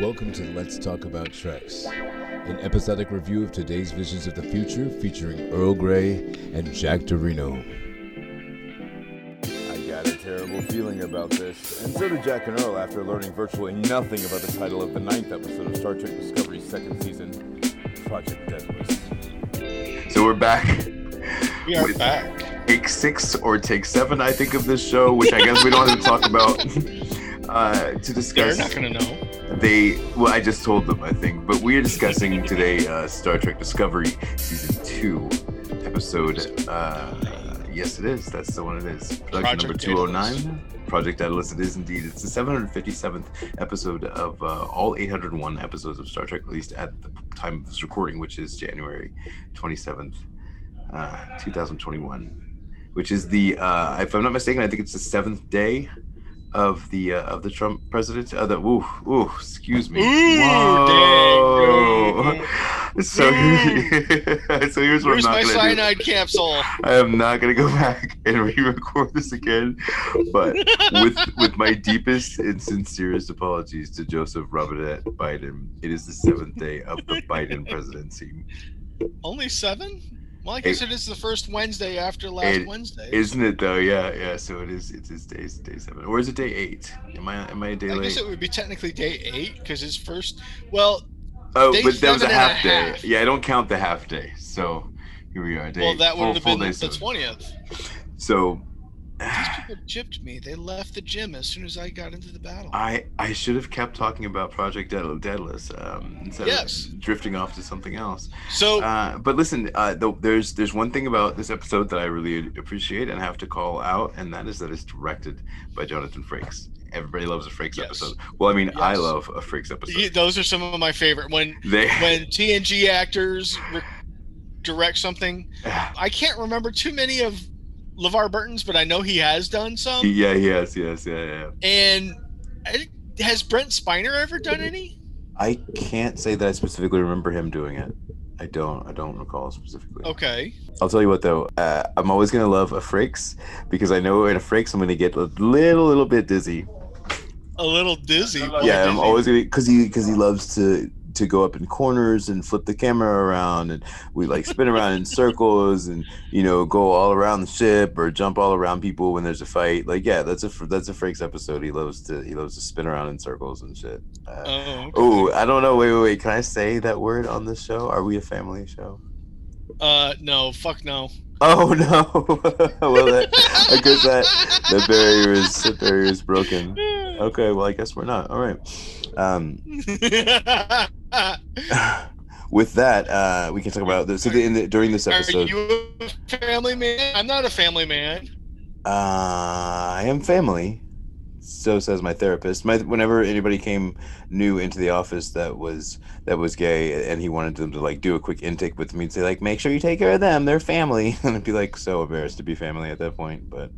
Welcome to Let's Talk About Treks, an episodic review of today's visions of the future featuring Earl Grey and Jack Dorino. I got a terrible feeling about this, and so did Jack and Earl after learning virtually nothing about the title of the ninth episode of Star Trek Discovery's second season, Project Daedalus. So we're back. We are With- back. Take six or take seven, I think, of this show, which I guess we don't have to talk about. Uh, to They're not gonna know. They well, I just told them, I think, but we are discussing today uh, Star Trek Discovery season two, episode. Uh, yes, it is. That's the one it is. Production Project number two hundred nine. Project Daedalus. It is indeed. It's the 757th episode of uh, all 801 episodes of Star Trek released at the time of this recording, which is January 27th, uh, 2021. Which is the, uh, if I'm not mistaken, I think it's the seventh day of the uh, of the Trump presidency. Uh, the ooh ooh, excuse me. Ooh, Whoa. dang. So, so here's what Where's I'm my not do. cyanide capsule? I am not gonna go back and re-record this again, but with with my deepest and sincerest apologies to Joseph Robinette Biden. It is the seventh day of the Biden presidency. Only seven? Well, I guess it is the first Wednesday after last It- Wednesday. Isn't it though? Yeah, yeah. So it is. It is day day seven, or is it day eight? Am I am I a day I late? guess it would be technically day eight because it's first. Well, oh, but that was a and a half day. half. Yeah, I don't count the half day. So here we are. Day. well, that would have been the twentieth. So. These people gypped me. They left the gym as soon as I got into the battle. I I should have kept talking about Project Dead- Deadless um, instead Yes. of drifting off to something else. So Uh, but listen, uh, though, there's there's one thing about this episode that I really appreciate and have to call out, and that is that it's directed by Jonathan Frakes. Everybody loves a Frakes Yes. episode. Well, I mean, I love a Frakes episode. those are some of my favorite. When They when TNG actors re- direct something, I can't remember too many of LeVar Burton's, but I know he has done some. yeah, yes, yes, yeah, yeah. And has Brent Spiner ever done any? I can't say that I specifically remember him doing it. I don't. I don't recall specifically. Okay. I'll tell you what though, uh, I'm always gonna love a Frakes because I know in a Frakes I'm gonna get a little, little bit dizzy. A little dizzy. Yeah, yeah, I'm dizzy? always gonna because he because he loves to to go up in corners and flip the camera around and we like spin around in circles and you know go all around the ship or jump all around people when there's a fight. Like yeah, that's a that's a Frakes episode. He loves to he loves to spin around in circles and shit. Uh, Oh, okay. oh, I don't know. Wait, wait, wait. Can I say that word on this show? Are we a family show? Uh, no, fuck no. Oh no! well, that, I guess that the barrier is that barrier is broken. Okay, well, I guess we're not. All right. Um, with that, uh, we can talk about this. So the, in the, during this episode, Are you a family man? I'm not a family man. uh, I am family. So says my therapist. My whenever anybody came new into the office that was that was gay, and he wanted them to like do a quick intake with me, he'd say like, "Make sure you take care of them. They're family." And I'd be like so embarrassed to be family at that point, but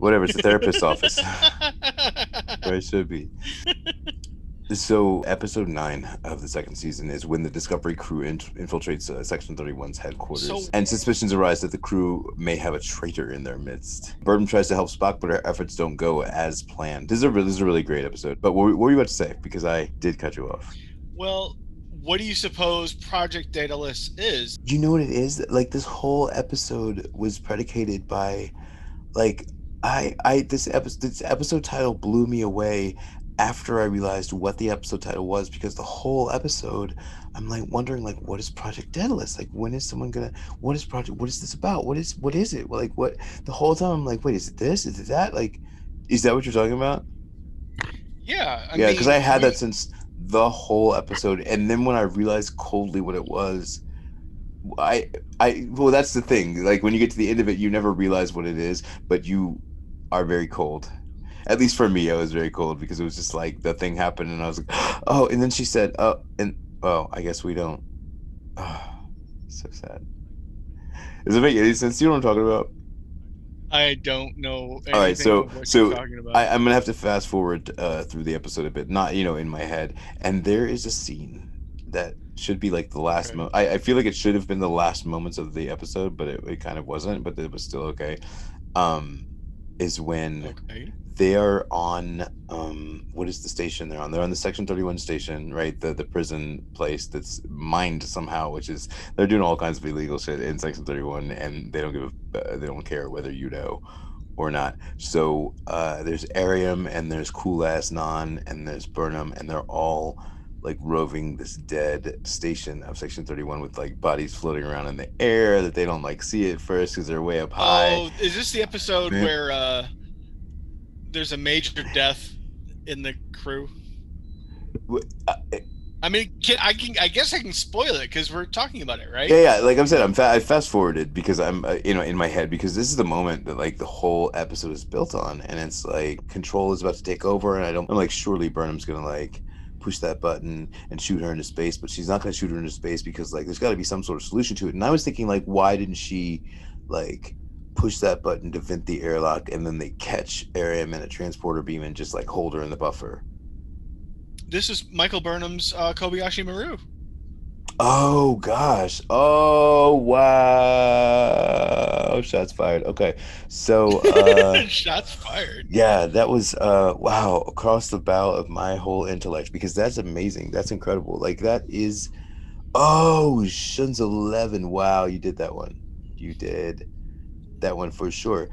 whatever. It's a therapist's office. where I should be. So, episode nine of the second season is when the Discovery crew in- infiltrates uh, Section 31's headquarters, So- and suspicions arise that the crew may have a traitor in their midst. Burnham tries to help Spock, but her efforts don't go as planned. This is a, re- this is a really great episode. But what, were- what were you about to say? Because I did cut you off. well, what do you suppose Project Daedalus is? You know what it is? Like this whole episode was predicated by, like, I I this episode this episode title blew me away after I realized what the episode title was because the whole episode I'm like wondering like what is Project Daedalus? Like when is someone gonna what is project what is this about? What is what is it? Like what the whole time I'm like wait is it this? Is it that? Like is that what you're talking about? Yeah. I yeah because I had that since the whole episode and then when I realized coldly what it was I I well that's the thing like when you get to the end of it you never realize what it is but you are very cold at least for me I was very cold because it was just like the thing happened and I was like oh and then she said oh and oh I guess we don't oh so sad does it make any sense you know what I'm talking about I don't know. All right, so- what so you're talking about. I, I'm gonna have to fast forward uh, through the episode a bit, not you know in my head. And there is a scene that should be like the last. Okay. Mo- I, I feel like it should have been the last moments of the episode, but it, it kind of wasn't. But it was still okay. Um, is when Okay. they are on um what is the station they're on? They're on the section 31 station right? The the prison place that's mined somehow which is they're doing all kinds of illegal shit in section 31 and they don't give a, uh, they don't care whether you know or not. So uh there's airiam and there's cool ass nhan and there's burnham and they're all like roving this dead station of section 31 with like bodies floating around in the air that they don't like see at first because they're way up high Oh, is this the episode Man. where uh there's a major death in the crew? Uh, I mean, can, I can I guess I can spoil it because we're talking about it, right? Yeah, yeah. Like I'm saying, I'm fa- I fast forwarded because I'm, uh, you know, in my head because this is the moment that like the whole episode is built on, and it's like control is about to take over, and I don't. I'm like, surely Burnham's gonna like push that button and shoot her into space, but she's not gonna shoot her into space because like there's got to be some sort of solution to it. And I was thinking like, why didn't she like push that button to vent the airlock, and then they catch Airiam in a transporter beam and just like hold her in the buffer? This is Michael Burnham's uh, Kobayashi Maru. Oh gosh. Oh wow. Shots fired. Okay. So uh Shots fired. yeah, that was uh wow, across the bow of my whole intellect because that's amazing. That's incredible. Like that is oh Shun's eleven. Wow, you did that one. You did that one for sure.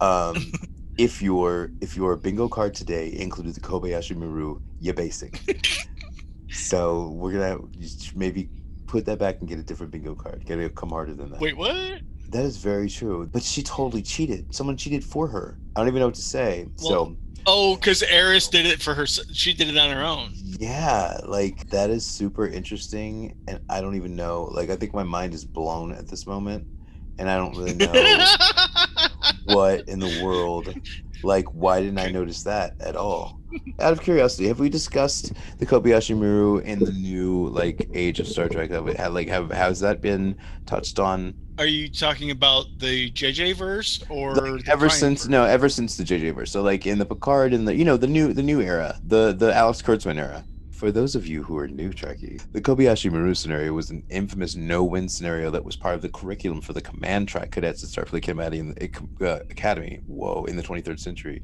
Um if your if your bingo card today included the Kobayashi Maru, you're basic. so we're gonna maybe put that back and get a different bingo card. Gotta come harder than that. Wait, what? That is very true. But she totally cheated. Someone cheated for her. I don't even know what to say. so Oh, because Eris did it for her. She did it on her own. yeah, like that is super interesting. And I don't even know. Like I think my mind is blown at this moment. And I don't really know what in the world. Like, why didn't I notice that at all? Out of curiosity, have we discussed the Kobayashi Maru in the new like age of Star Trek? Have had like have has that been touched on Are you talking about the JJ verse or like, ever since verse? no ever since the JJ verse. So like in the Picard and the you know the new the new era, the the Alex Kurtzman era. For those of you who are new Trekkie, the Kobayashi Maru scenario was an infamous no-win scenario that was part of the curriculum for the command track cadets at Starfleet Academy in the, uh, Academy. Whoa, in the 23rd century.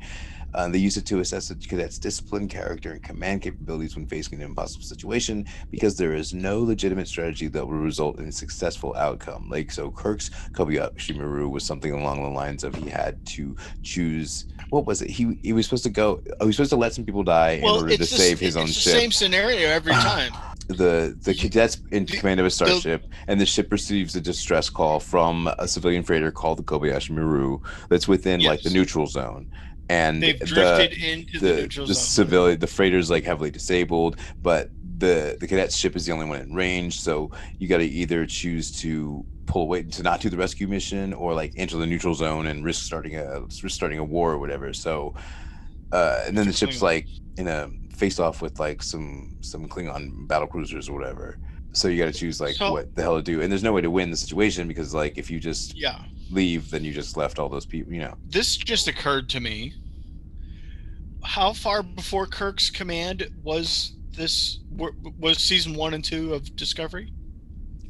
Uh, they use it to assess the cadets' discipline, character, and command capabilities when facing an impossible situation because there is no legitimate strategy that will result in a successful outcome. Like, so Kirk's Kobayashi Maru was something along the lines of he had to choose. What was it? He he was supposed to go. Oh, he was supposed to let some people die in order to the, save his it's own the ship. same scenario every time. the the cadets in command of a starship, and the ship receives a distress call from a civilian freighter called the Kobayashi Maru that's within like the neutral zone. And They've the- drifted into the, the neutral the zone. civilian the freighter's like heavily disabled but the the cadet's ship is the only one in range so you got to either choose to pull away to not do the rescue mission or like enter the neutral zone and risk starting a risk starting a war or whatever so uh and then the ship's like in a face off with like some some klingon battle cruisers or whatever so you got to choose like So- what the hell to do and there's no way to win the situation because like if you just yeah. Leave then you just left all those people you know This just occurred to me. How far before Kirk's command was this? Was season one and two of Discovery?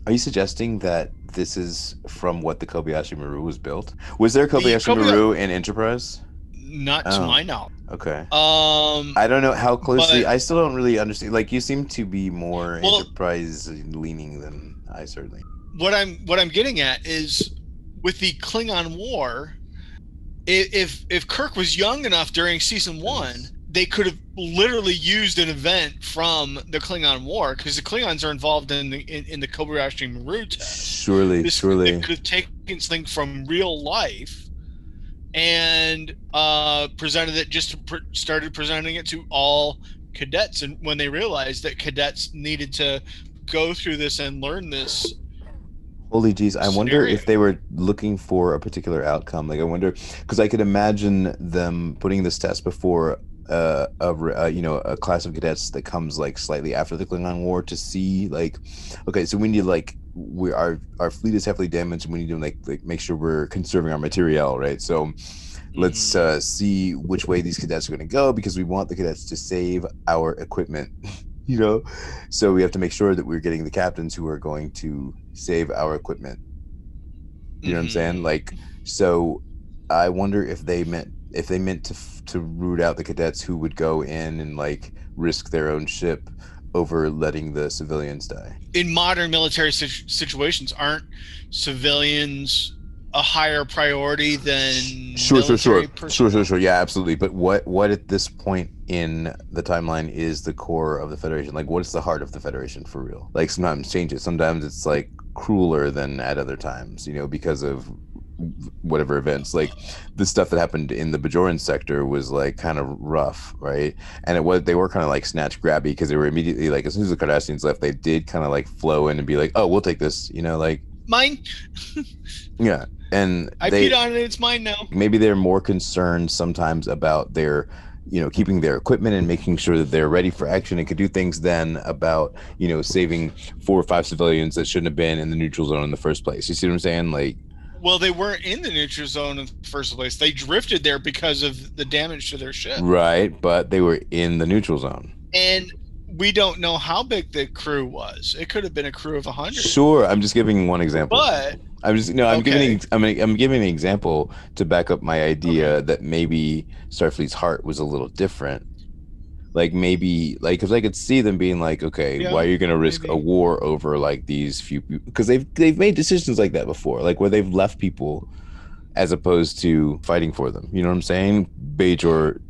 Are you suggesting that this is from what the Kobayashi Maru was built? Was there a The Kobayashi Kobaya- Maru in Enterprise? Not to Oh. my knowledge. Okay. Um, I don't know how closely. But- I still don't really understand. Like you seem to be more Well- Enterprise leaning than I certainly. what I'm what I'm getting at is with the Klingon War, if if Kirk was young enough during season one, they could have literally used an event from the Klingon War because the Klingons are involved in the in, in the Kobayashi Maru test. Surely, This surely. they could have taken something from real life and uh, presented it just pre- started presenting it to all cadets and when they realized that cadets needed to go through this and learn this Holy jeez! I wonder scenario. if they were looking for a particular outcome. Like I wonder because I could imagine them putting this test before uh, a uh, you know a class of cadets that comes like slightly after the Klingon War to see like okay, so we need like we our our fleet is heavily damaged and we need to like like make sure we're conserving our material, right? So let's uh, see which way these cadets are going to go because we want the cadets to save our equipment you know so we have to make sure that we're getting the captains who are going to save our equipment you know what i'm saying Mhm. like so i wonder if they meant if they meant to to root out the cadets who would go in and like risk their own ship over letting the civilians die. In modern military situ- situations, aren't civilians a higher priority than Sure, sure, sure, sure, sure, sure. Yeah, absolutely. But what what at this point in the timeline is the core of the Federation? Like, what's the heart of the Federation for real? Like, sometimes changes. Sometimes it's like crueler than at other times. You know, because of whatever events. Like the stuff that happened in the Bajoran sector was like kind of rough, right? And it was they were kind of like snatch grabby because they were immediately like as soon as the Cardassians left, they did kind of like flow in and be like, oh, we'll take this. You know, like Mine. yeah. And I they, peed on it. It's mine now. maybe they're more concerned sometimes about their you know keeping their equipment and making sure that they're ready for action and could do things then about you know saving four or five civilians that shouldn't have been in the neutral zone in the first place you see what i'm saying like Well, they weren't in the neutral zone in the first place. They drifted there because of the damage to their ship. right but they were in the neutral zone And we don't know how big the crew was. It could have been a crew of a hundred. sure i'm just giving one example But i'm just no i'm Okay. giving i'm i'm giving an example to back up my idea that maybe starfleet's heart was a little different. Like maybe like because i could see them being like okay Yeah, why are you going to risk a war over like these few because they've they've made decisions like that before like where they've left people as opposed to fighting for them. You know what i'm saying? Bajor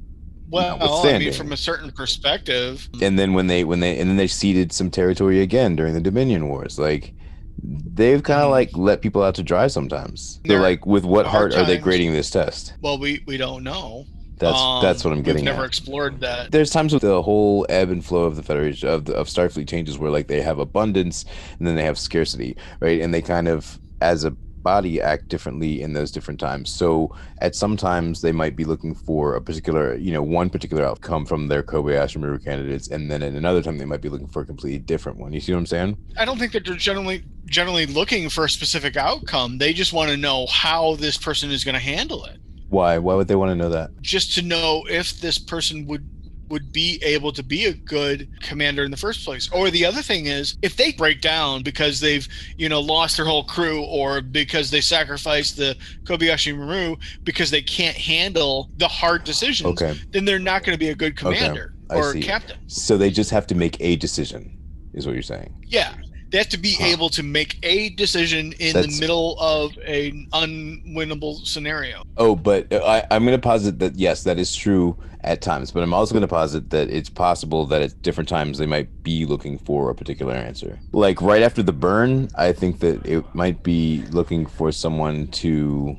well, I mean, from a certain perspective, and then when they when they and then they ceded some territory again during the dominion wars. Like they've kind of like let people out to dry sometimes. They're like with what heart are they times- grading this test? Well, we we don't know. that's Um, that's what i'm getting We've never at. explored that. there's times with the whole ebb and flow of the federation of, the, of starfleet changes where like they have abundance and then they have scarcity right? And they kind of as a body act differently in those different times. So at some times they might be looking for a particular you know one particular outcome from their kobayashi maru candidates and then at another time they might be looking for a completely different one. You see what i'm saying? I don't think that they're generally generally looking for a specific outcome. They just want to know how this person is going to handle it. why? Why would they want to know that? Just to know if this person would would be able to be a good commander in the first place. Or the other thing is if they break down because they've, you know, lost their whole crew or because they sacrificed the Kobayashi Maru because they can't handle the hard decisions, okay then they're not going to be a good commander I or captain. so they just have to make a decision is what you're saying Yeah. They have to be Huh. able to make a decision in That's- the middle of an unwinnable scenario. Oh, but I, I'm going to posit that yes, that is true at times. But I'm also going to posit that it's possible that at different times they might be looking for a particular answer. Like right after the burn, I think that it might be looking for someone to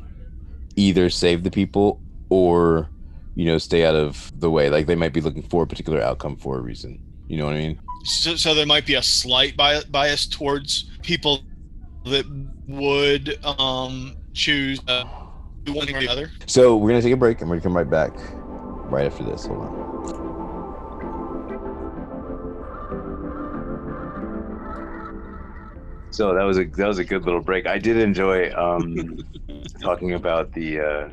either save the people or, you know, stay out of the way. Like they might be looking for a particular outcome for a reason. You know what I mean? So, so there might be a slight bi- bias towards people that would um, choose uh, one or the other. So we're going to take a break and we're going to come right back right after this. Hold on. So that was a that was a good little break. I did enjoy um, talking about the uh,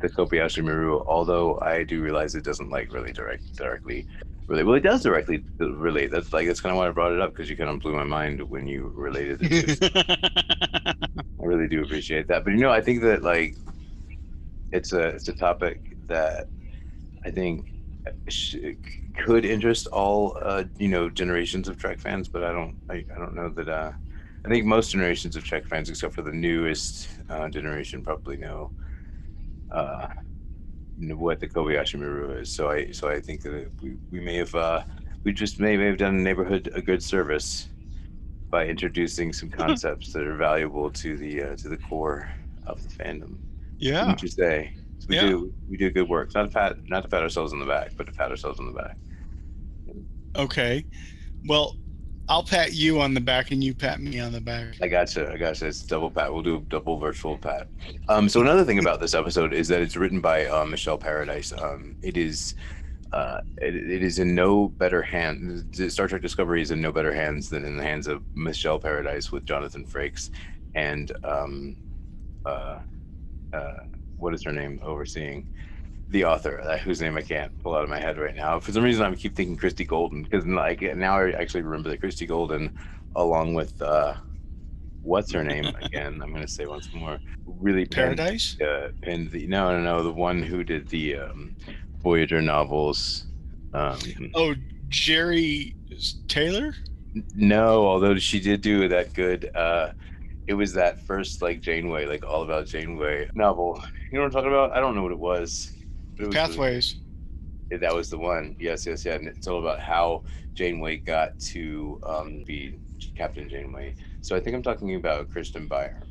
the Kobayashi Maru, although I do realize it doesn't like really direct directly relate. Well, it does directly relate. That's like that's kind of why I brought it up because you kind of blew my mind when you related it. To I really do appreciate that. But you know, I think that like it's a it's a topic that I think sh- could interest all uh, you know generations of Trek fans. But I don't I, I don't know that. Uh, I think most generations of Trek fans, except for the newest uh, generation, probably know uh, know what the Kobayashi Maru is. So I so I think that we, we may have uh, we just may, may have done the neighborhood a good service by introducing some concepts that are valuable to the uh, to the core of the fandom. yeah. Wouldn't you say? So we Yeah. do we do good work. Not to pat not to pat ourselves on the back, but to pat ourselves on the back. Okay. Well, I'll pat you on the back and you pat me on the back. I gotcha. I gotcha. It's double pat. We'll do a double virtual pat. Um, so another thing about this episode is that it's written by uh, Michelle Paradise. Um, it is. Uh, it, it is in no better hands. Star Trek Discovery is in no better hands than in the hands of Michelle Paradise with Jonathan Frakes and um, uh, uh, what is her name overseeing the author uh, whose name I can't pull out of my head right now. For some reason, I keep thinking Christie Golden because like now I actually remember that Christie Golden, along with uh, what's her name again? I'm gonna say once more. Really Paradise. uh, pinned the no no no the one who did the um, Voyager novels. Um, Oh, Jeri Taylor. no, although she did do that good. Uh, it was that first like Janeway, like all about Janeway novel. You know what I'm talking about? I don't know what it was. It Pathways. Yeah, that was the one. Yes, yes, yeah. And it's all about how Janeway got to um, be Captain Janeway. So I think I'm talking about Kirsten Beyer.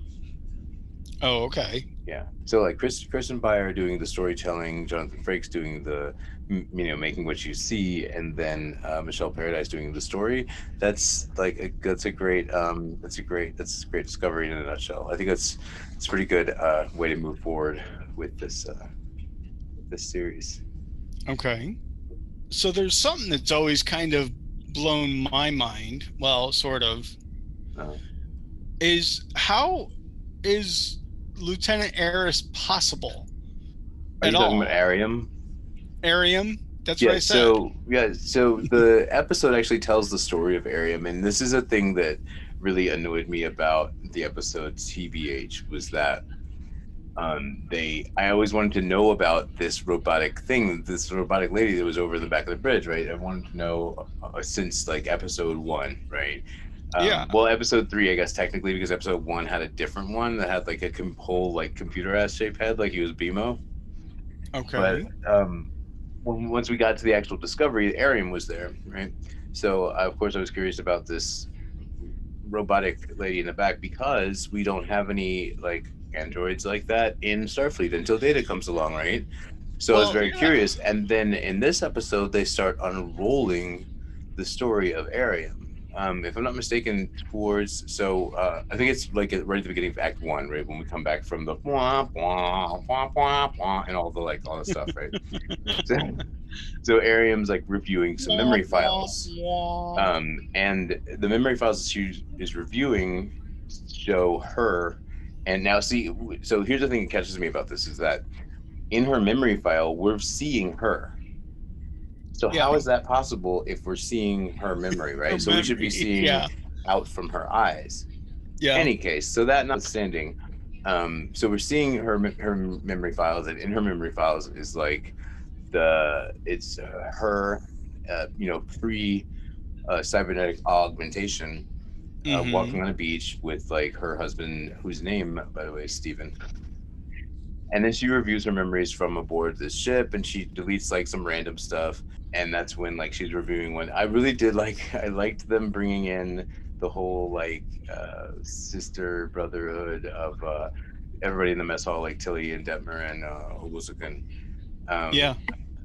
Oh, okay. Yeah. So like Chris, Kirsten Beyer doing the storytelling, Jonathan Frakes doing the, you know, making what you see, and then uh, Michelle Paradise doing the story. That's like a, that's a great, um, that's a great, that's a great discovery in a nutshell. I think that's it's a pretty good uh, way to move forward with this uh, this series. Okay. So there's something that's always kind of blown my mind. Well, sort of. Uh, Is how is Lieutenant Eris possible? are you talking all. about Airiam? Airiam? That's yeah what I said. so yeah so the episode actually tells the story of airiam and this is a thing that really annoyed me about the episode tbh was that um they i always wanted to know about this robotic thing this robotic lady that was over the back of the bridge right i wanted to know uh, since like episode one right um, Yeah. well episode three i guess technically because episode one had a different one that had like a com- whole like computer ass shaped head like he was BMO okay. but um, when, once we got to the actual discovery, Airiam was there, right? So uh, of course I was curious about this robotic lady in the back because we don't have any like androids like that in Starfleet until Data comes along, right? So I was very yeah. curious, and then in this episode they start unrolling the story of Airiam. Um, if I'm not mistaken, towards so uh, I think it's like right at the beginning of Act One, right when we come back from the wah, wah, wah, wah, wah, and all the like all the stuff, right? so, so Airiam's like reviewing some memory files, um, and the memory files she is reviewing show her. And now, see, so here's the thing that catches me about this is that in her memory file, we're seeing her. So how Yeah. is that possible if we're seeing her memory, right? Her so we should be seeing yeah. out from her eyes yeah. any case so that notwithstanding um so we're seeing her her memory files and in her memory files is like the it's uh, her uh, you know pre uh, cybernetic augmentation uh, Mhm. walking on a beach with like her husband whose name by the way is Stephen and then she reviews her memories from aboard this ship and she deletes like some random stuff and that's when like she's reviewing one i really did like i liked them bringing in the whole like uh sister brotherhood of uh everybody in the mess hall like tilly and detmer and uh um Yeah.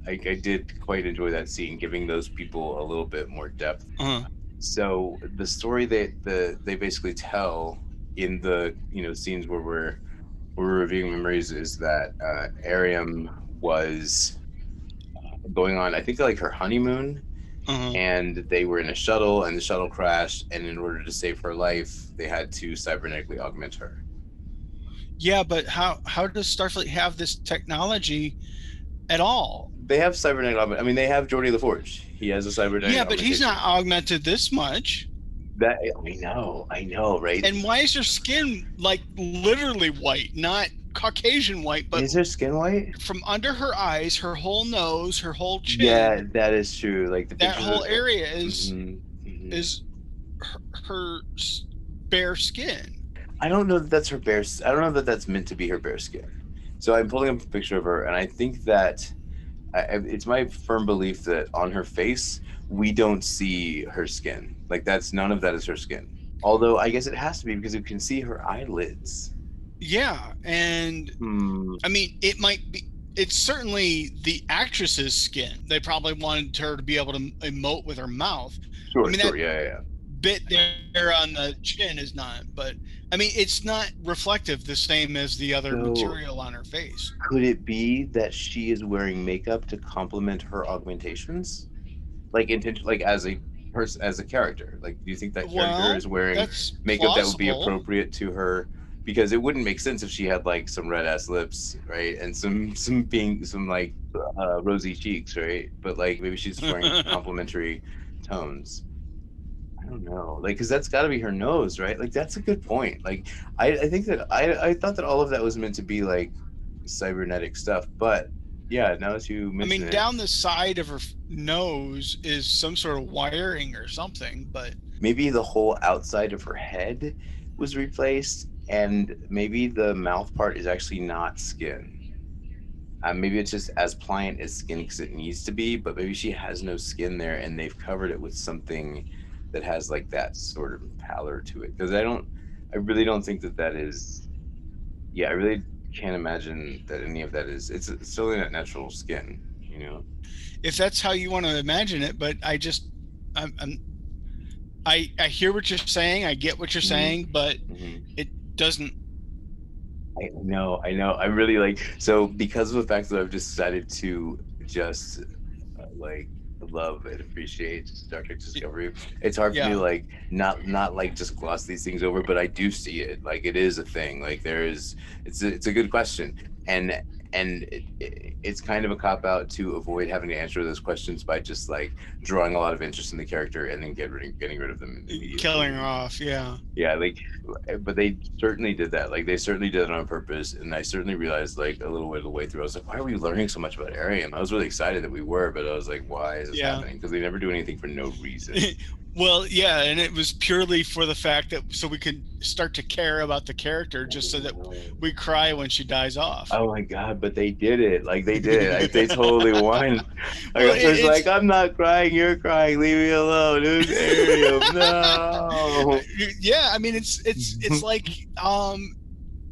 I, I did quite enjoy that scene giving those people a little bit more depth Uh-huh. So the story that the they basically tell in the you know scenes where we're we're reviewing memories is that uh airiam was uh, going on i think like her honeymoon Uh-huh. and they were in a shuttle and the shuttle crashed and in order to save her life they had to cybernetically augment her Yeah, but how how does Starfleet have this technology at all? they have cybernetic augment i mean they have Geordi LaForge. he has a cybernetic Yeah, but he's not augmented this much. that i know i know right And why is her skin like literally white, not Caucasian white, but is her skin white from under her eyes, her whole nose, her whole chin, yeah that is true like the that whole of- area is Mhm, mhm. is her, her bare skin. I don't know that that's her bare. I don't know that that's meant to be her bare skin. So I'm pulling up a picture of her, and I think that I, it's my firm belief that on her face we don't see her skin. Like that's none of that is her skin. Although I guess it has to be because you can see her eyelids. Yeah, and Hmm. I mean, it might be. It's certainly the actress's skin. They probably wanted her to be able to emote with her mouth. Sure, I mean, sure, that- yeah, yeah, yeah. Bit there on the chin is not, but I mean, it's not reflective the same as the other So- material on her face. Could it be that she is wearing makeup to complement her augmentations, like intention, like as a person, as a character? Like, do you think that character Well, is wearing? Makeup that would be appropriate to her because it wouldn't make sense if she had like some red ass lips right and some some pink some like uh, rosy cheeks right but like maybe she's wearing complementary tones don't know, like, because that's got to be her nose, right? Like, that's a good point. Like, I, I think that I, I thought that all of that was meant to be like cybernetic stuff, but yeah, now that you I mean, it, down the side of her nose is some sort of wiring or something, but maybe the whole outside of her head was replaced, and maybe the mouth part is actually not skin. Uh, maybe it's just as pliant as skin because it needs to be, but maybe she has no skin there, and they've covered it with something that has like that sort of pallor to it. Because I don't, I really don't think that that is. Yeah, I really can't imagine that any of that is. It's, it's still that natural skin, you know. if that's how you want to imagine it, but I just, I'm, I'm I, I hear what you're saying. I get what you're Mhm. saying, but Mhm. it doesn't. I know, I know. i'm really like so because of the fact that I've decided to just uh, like love and appreciate Star Trek Discovery. It's hard for me to like not not like just gloss these things over, but I do see it. Like it is a thing. Like there is. It's a, it's a good question, and and it, it, it's kind of a cop out to avoid having to answer those questions by just like drawing a lot of interest in the character and then get rid, getting rid of them. Killing her off, yeah. Yeah, like, but they certainly did that. Like, they certainly did it on purpose, and I certainly realized, like, a little bit of the way through, I was like, why are we learning so much about Airiam? I was really excited that we were, but I was like, why is this Yeah. happening? Because they never do anything for no reason. well, yeah, and it was purely for the fact that so we could start to care about the character, just so that we cry when she dies off. Oh my god! But they did it. Like they did it. Like, they totally won. Like, Well, I it- it's- like, I'm not crying. You're crying. Leave me alone. Airiam? No. yeah, I mean it's it's it's like um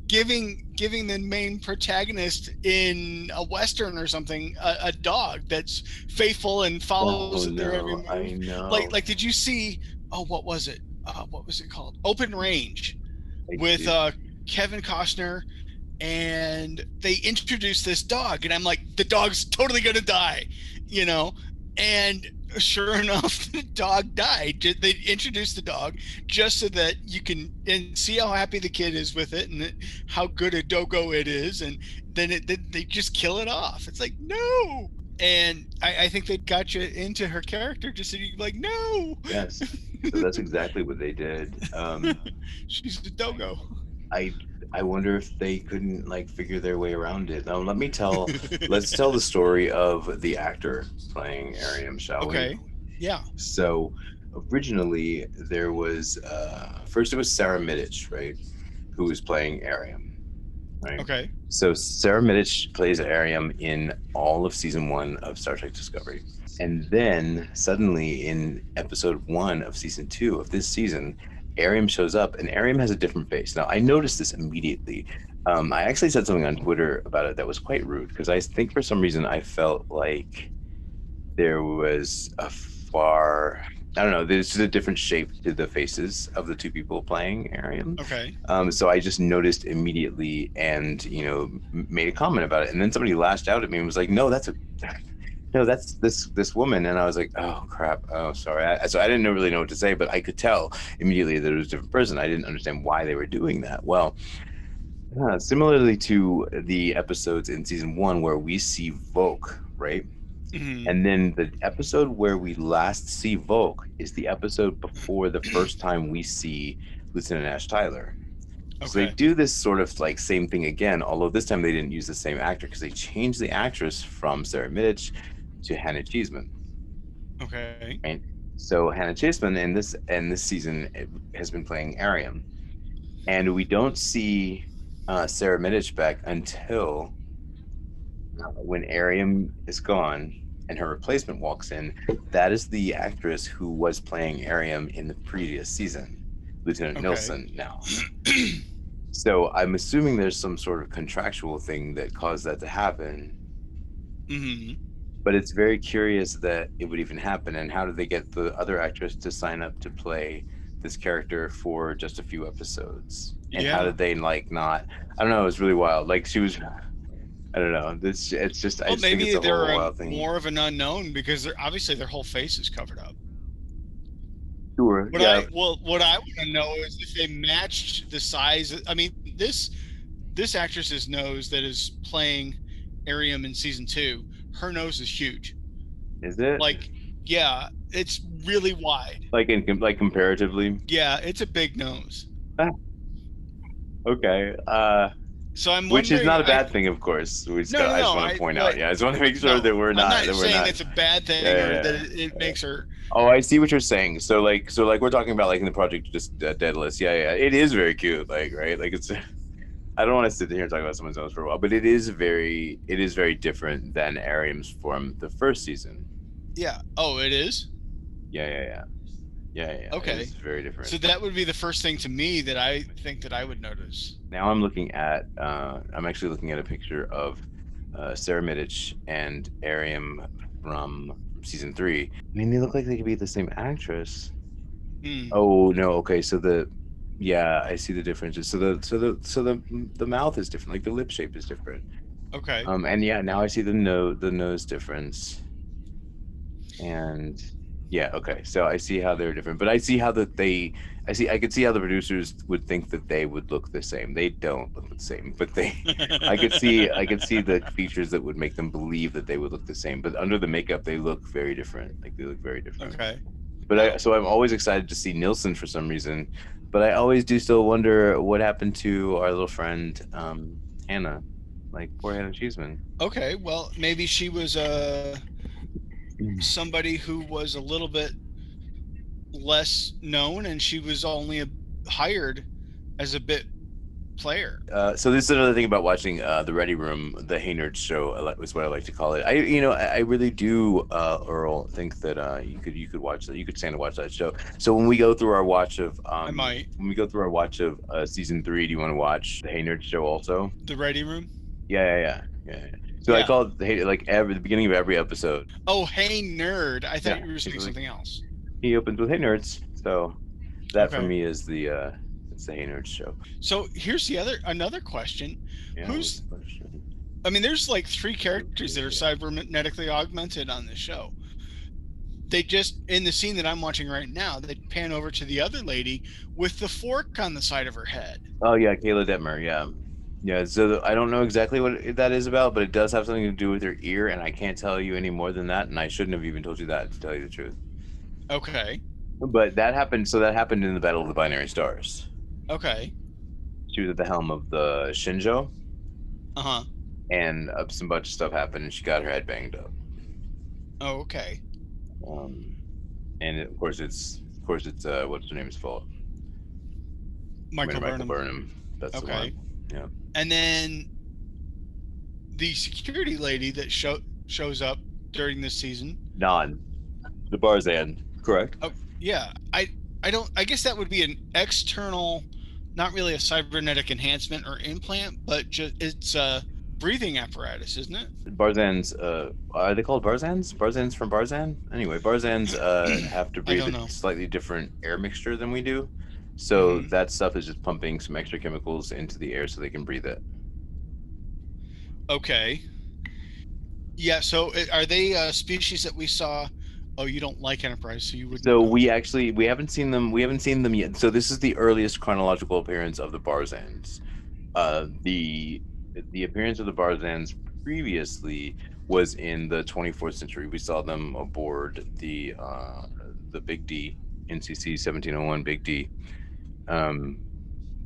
giving giving the main protagonist in a western or something a, a dog that's faithful and follows Oh, their every move. I know. Like like did you see oh what was it? Uh what was it called? Open Range I with uh Kevin Costner and they introduced this dog and I'm like the dog's totally going to die, you know? And sure enough the dog died. They introduced the dog just so that you can and see how happy the kid is with it and how good a dogo it is and then it they just kill it off. It's like no. And I, I think they got you into her character just so you like no, yes. So that's exactly what they did. Um, she's a dogo. I I wonder if they couldn't like figure their way around it. Now let me tell let's tell the story of the actor playing Airiam, shall Okay. we? Okay. Yeah. So originally there was uh first it was Sara Mitich, right? Who was playing Airiam. Right. Okay. So Sara Mitich plays Airiam in all of season one of Star Trek Discovery. And then suddenly in episode one of season two of this season, Airiam shows up and Airiam has a different face. Now I noticed this immediately. Um, I actually said something on Twitter about it that was quite rude because I think for some reason I felt like there was a far I don't know, there's just a different shape to the faces of the two people playing Airiam. Okay. Um, so I just noticed immediately and, you know, made a comment about it. And then somebody lashed out at me and was like, no, that's a, no, that's this, this woman. And I was like, oh crap. Oh, sorry. I, so I didn't really know what to say, but I could tell immediately that it was a different person. I didn't understand why they were doing that. Well, uh, similarly to the episodes in season one where we see Voq, right? Mhm. And then the episode where we last see Voq is the episode before the first time we see Lieutenant Ash Tyler. So they do this sort of like same thing again, although this time they didn't use the same actor because they changed the actress from Sara Mitich to Hannah Cheesman. Okay. So Hannah Cheesman in this in this season eh, has been playing Airiam, and we don't see uh, Sara Mitich back until uh, when Airiam is gone and her replacement walks in. That is the actress who was playing Airiam in the previous season, Lieutenant Okay. Nilsson. Now. So I'm assuming there's some sort of contractual thing that caused that to happen, hmm but it's very curious that it would even happen. And how did they get the other actress to sign up to play this character for just a few episodes? And how did they like not? I don't know. It was really wild. Like she was. I don't know. This it's just. I Well, just think maybe it's a they're a- thing. more of an unknown because they're obviously their whole face is covered up. Sure. What yeah. I well, what I want to know is if they matched the size. I mean, this this actress's nose that is playing Airiam in season two, her nose is huge. Is it? Like, Yeah, it's really wide. Like in like comparatively. Yeah, it's a big nose. Okay. Uh, So I'm which is not a bad thing, of course. We just, No, got- no, I just no, want I- to point but- out. Yeah, I just want to make sure No, that we're not. I'm not that we're saying not. it's a bad thing Yeah, or yeah, that it, it makes her. Oh, I see what you're saying. So like, so like we're talking about like in the project just uh, Deadless. Yeah, yeah, it is very cute. Like, right? Like it's. I don't want to sit here and talk about someone's nose for a while, but it is very, it is very different than Airiam's form the first season. Yeah. Oh, it is. Yeah, yeah, yeah, yeah, yeah. Okay. it's very different. So that would be the first thing to me that I think that I would notice. now I'm looking at, uh, I'm actually looking at a picture of uh, Sara Mitich and Airiam from season three. I mean, they look like they could be the same actress. Hmm. Oh no, okay, so the yeah, I see the differences. So the so the so the the mouth is different, like the lip shape is different. Okay. Um and yeah, now I see the nose the nose difference. And yeah, okay. So I see how they're different. But I see how that they I see I could see how the producers would think that they would look the same. They don't look the same, but they I could see I could see the features that would make them believe that they would look the same. But under the makeup they look very different. Like they look very different. Okay. But I so I'm always excited to see Nilsson for some reason. But I always do still wonder what happened to our little friend um, Hannah, like poor Hannah Cheesman. Okay. Well, maybe she was uh Mm. somebody who was a little bit less known, and she was only a, hired as a bit player. Uh, so this is another thing about watching uh, the Ready Room, the Hey Nerd show is what I like to call it. I you know I, I really do uh, Earl think that uh, you could you could watch that you could stand to watch that show. So when we go through our watch of um, I might. when we go through our watch of uh, season three, do you want to watch the Hey Nerd show also? The ready room. Yeah, yeah, yeah, yeah. yeah. So I call it Hey- like every the beginning of every episode. Oh, hey nerd! I thought Yeah, you were saying something else. he opens with "Hey nerds," so that for me is the uh, it's the "Hey show. So here's the other another question. Yeah, Who's- question? I mean, there's like three characters that are cybernetically augmented on this show. They just in the scene that I'm watching right now, they pan over to the other lady with the fork on the side of her head. Oh yeah, Keyla Detmer. Yeah, yeah. So the, I don't know exactly what that is about, but it does have something to do with her ear, and I can't tell you any more than that. And I shouldn't have even told you that to tell you the truth. Okay. But that happened. So that happened in the Battle of the Binary Stars. Okay. She was at the helm of the Shenzhou, Uh huh. and uh, some bunch of stuff happened, and she got her head banged up. Oh, okay. Um, and of course, it's of course it's uh, what's her name's fault. Michael Michael Burnham. Burnham. That's the Okay. Yeah. And then the security lady that show, shows up during this season. Nhan. The Barzan. Correct. Oh, yeah. I I don't. I guess that would be an external, not really a cybernetic enhancement or implant, but just it's a breathing apparatus, isn't it? Barzan's. Uh, are they called Barzans? Barzans from Barzan. Anyway, Barzans uh, have to breathe a slightly different air mixture than we do. So Mhm. that stuff is just pumping some extra chemicals into the air so they can breathe it. Okay. Yeah. So uh, are they a species that we saw? Oh, you don't like Enterprise, so you would. So we actually we haven't seen them. We haven't seen them yet. So this is the earliest chronological appearance of the Barzans. Uh, the the appearance of the Barzans previously was in the 24th century. We saw them aboard the uh, the Big D NCC 1701 Big D, um,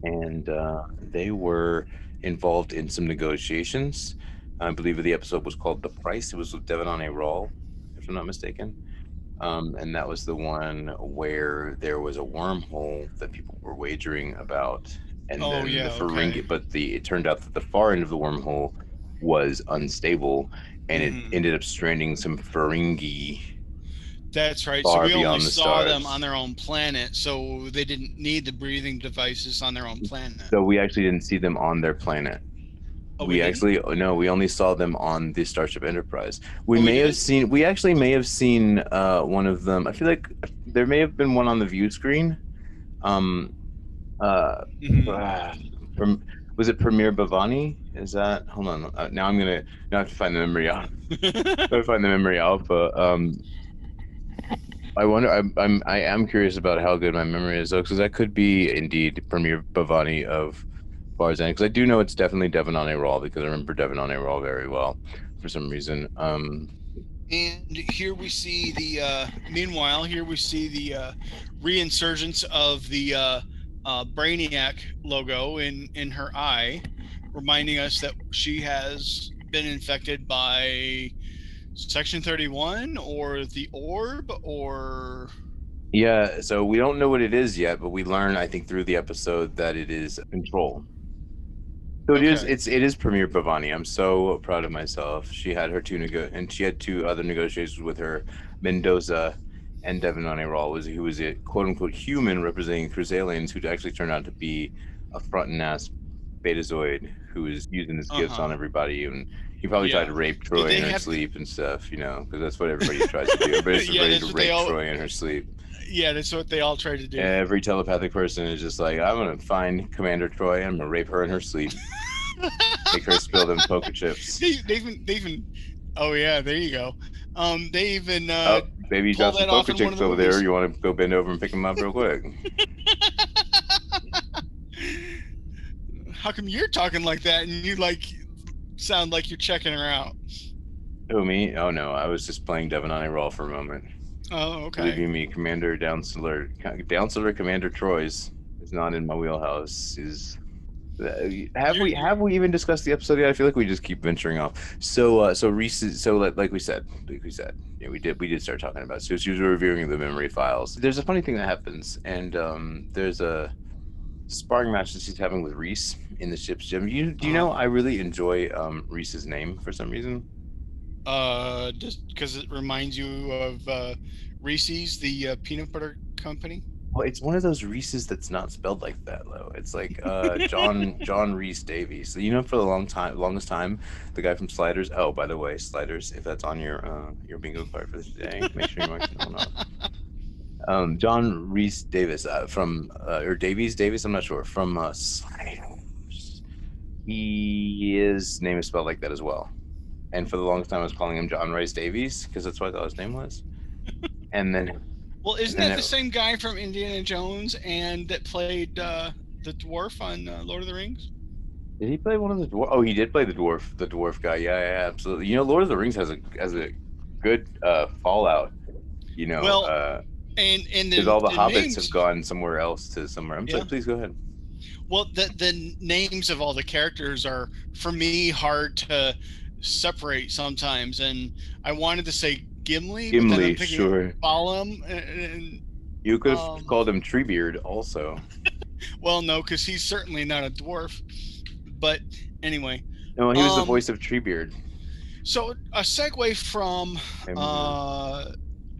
and uh, they were involved in some negotiations. I believe the episode was called "The Price." It was with Devon A. Rawl, if I'm not mistaken. Um, and that was the one where there was a wormhole that people were wagering about, and Oh, then yeah, the Ferengi. okay. But the it turned out that the far end of the wormhole was unstable, and Mhm. it ended up stranding some Ferengi. That's right. So we only the saw them on their own planet, so they didn't need the breathing devices on their own planet. So we actually didn't see them on their planet. Oh, we didn't? actually no, we only saw them on the Starship Enterprise. We Oh, we may have seen. We actually may have seen uh, one of them. I feel like there may have been one on the view screen. Um, uh, Mhm. Ah, Prem- was it Premier Bhavani? Is that? Hold on. Uh, now I'm gonna. Now I have to find the memory out. I have to find the memory alpha. Um, I wonder. I'm. I'm. I am curious about how good my memory is, though, because that could be indeed Premier Bhavani of Barzan. Because I do know it's definitely Devinoni Ral because I remember Devinoni Ral very well for some reason. Um, And here we see the. Uh, meanwhile, here we see the uh, reinsurgence of the uh, uh, Brainiac logo in in her eye, reminding us that she has been infected by Section Thirty One or the Orb or. Yeah, so we don't know what it is yet, but we learn, I think, through the episode that it is control. So it is. Okay. It's it is Premier Bhavani. I'm so proud of myself. She had her two nego- and she had two other negotiations with her, Mendoza, and Devinoni Ral was who was a quote unquote human representing Chrysalians who actually turned out to be a front and ass Betazoid who was using his gifts Uh-huh. on everybody and. He probably Yeah. tried to rape Troi in her sleep and stuff, you know, because that's what everybody tries to do. Everybody's Yeah, ready to rape all- Troi in her sleep. Yeah, that's what they all try to do. Every telepathic person is just like, I'm gonna find Commander Troi. I'm gonna rape her in her sleep, make her spill them poker chips. they, they even they even oh yeah there you go um they even uh oh, baby, you got some poker chips one of the over there. You want to go bend over and pick them up real quick? how come you're talking like that and you like sound like you're checking her out Who me? Oh no, I was just playing Devinoni Ral for a moment. Oh okay you me, Commander Downstiller, Downstiller Commander Troi's is not in my wheelhouse. Is uh, have we have we even discussed the episode yet? I feel like we just keep venturing off. So uh, so Rhys, is- so like, like we said, like we said, yeah, we did we did start talking about. It. So she was reviewing the memory files. There's a funny thing that happens, and um, there's a sparring match that she's having with Rhys in the ship's gym. You do you know I really enjoy um, Rhys's name for some reason. Uh just because it reminds you of uh reese's the uh, peanut butter company Well, it's one of those Rhys's that's not spelled like that, though. It's like uh, John John Rhys Davies. So, you know, for the long time, longest time, the guy from Sliders. Oh, by the way, Sliders. If that's on your uh, your bingo card for today, make sure you mark it off. Um, John Reese Davis uh, from uh, or Davies Davis. I'm not sure from uh, Sliders. He his name is spelled like that as well. And for the longest time, I was calling him John Rice Davies because that's what I thought his name was. And then well isn't And that it- the same guy from indiana jones and that played uh the dwarf on uh, lord of the rings Did he play one of the dwarf? Oh, he did play the dwarf, the dwarf guy. Yeah, yeah, absolutely. You know, Lord of the Rings has a has a good uh, fallout. You know, Well, uh, and and because the, all the, the hobbits names- have gone somewhere else to somewhere. I'm Yeah. sorry, please go ahead. Well, the the names of all the characters are for me hard to separate sometimes, and I wanted to say Gimli, but then Gimli, I'm sure. Gollum, and, and You could have um, called him Treebeard also. well, no, because he's certainly not a dwarf. But anyway, No, he was the um, voice of Treebeard. so a segue from uh,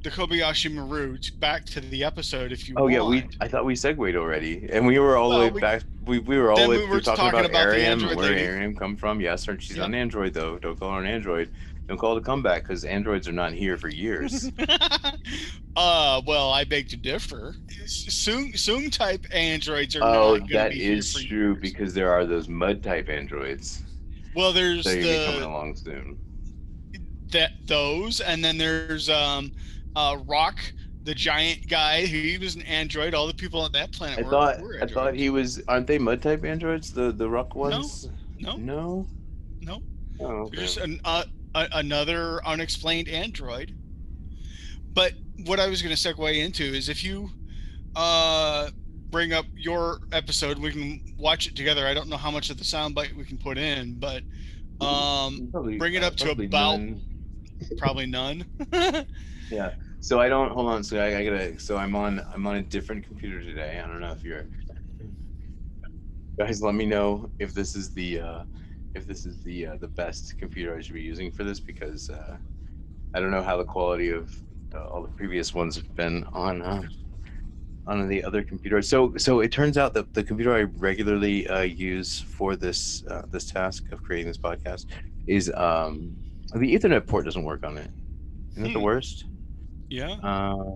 the Kobayashi Maru back to the episode, if you oh want. yeah, we I thought we segued already, and we were all Well, the way we- back. We, we were all the way we were talking, talking about, about the Airiam, where. Airiam come from. Yes, her, she's Yeah. on Android though. Don't call her an Android. Don't call it a comeback because androids are not here for years. uh, well, I beg to differ. Soon, soon type androids are Oh, not going to that is true years. because there are those Mudd type androids well, there's are be coming along soon. that those, and then there's um, uh, Rock, the giant guy. He was an android. All the people on that planet I were, thought were I thought he was. Aren't they Mudd type androids? The the rock ones? No, No. no. Oh, okay. There's an, uh, a, another unexplained android. But what I was going to segue into is if you uh, bring up your episode, we can watch it together. I don't know how much of the soundbite we can put in, but um, Probably- bring it up to about- none. probably none. Yeah. So I don't. Hold on. So I, I gotta. So I'm on. I'm on a different computer today. I don't know if you're. Guys, let me know if this is the. Uh, if this is the uh, the best computer I should be using for this because uh, I don't know how the quality of uh, all the previous ones have been on uh, on the other computer. So so it turns out that the computer I regularly uh, use for this uh, this task of creating this podcast is um, the Ethernet port doesn't work on it. Isn't that the Hmm. worst? Yeah. Uh,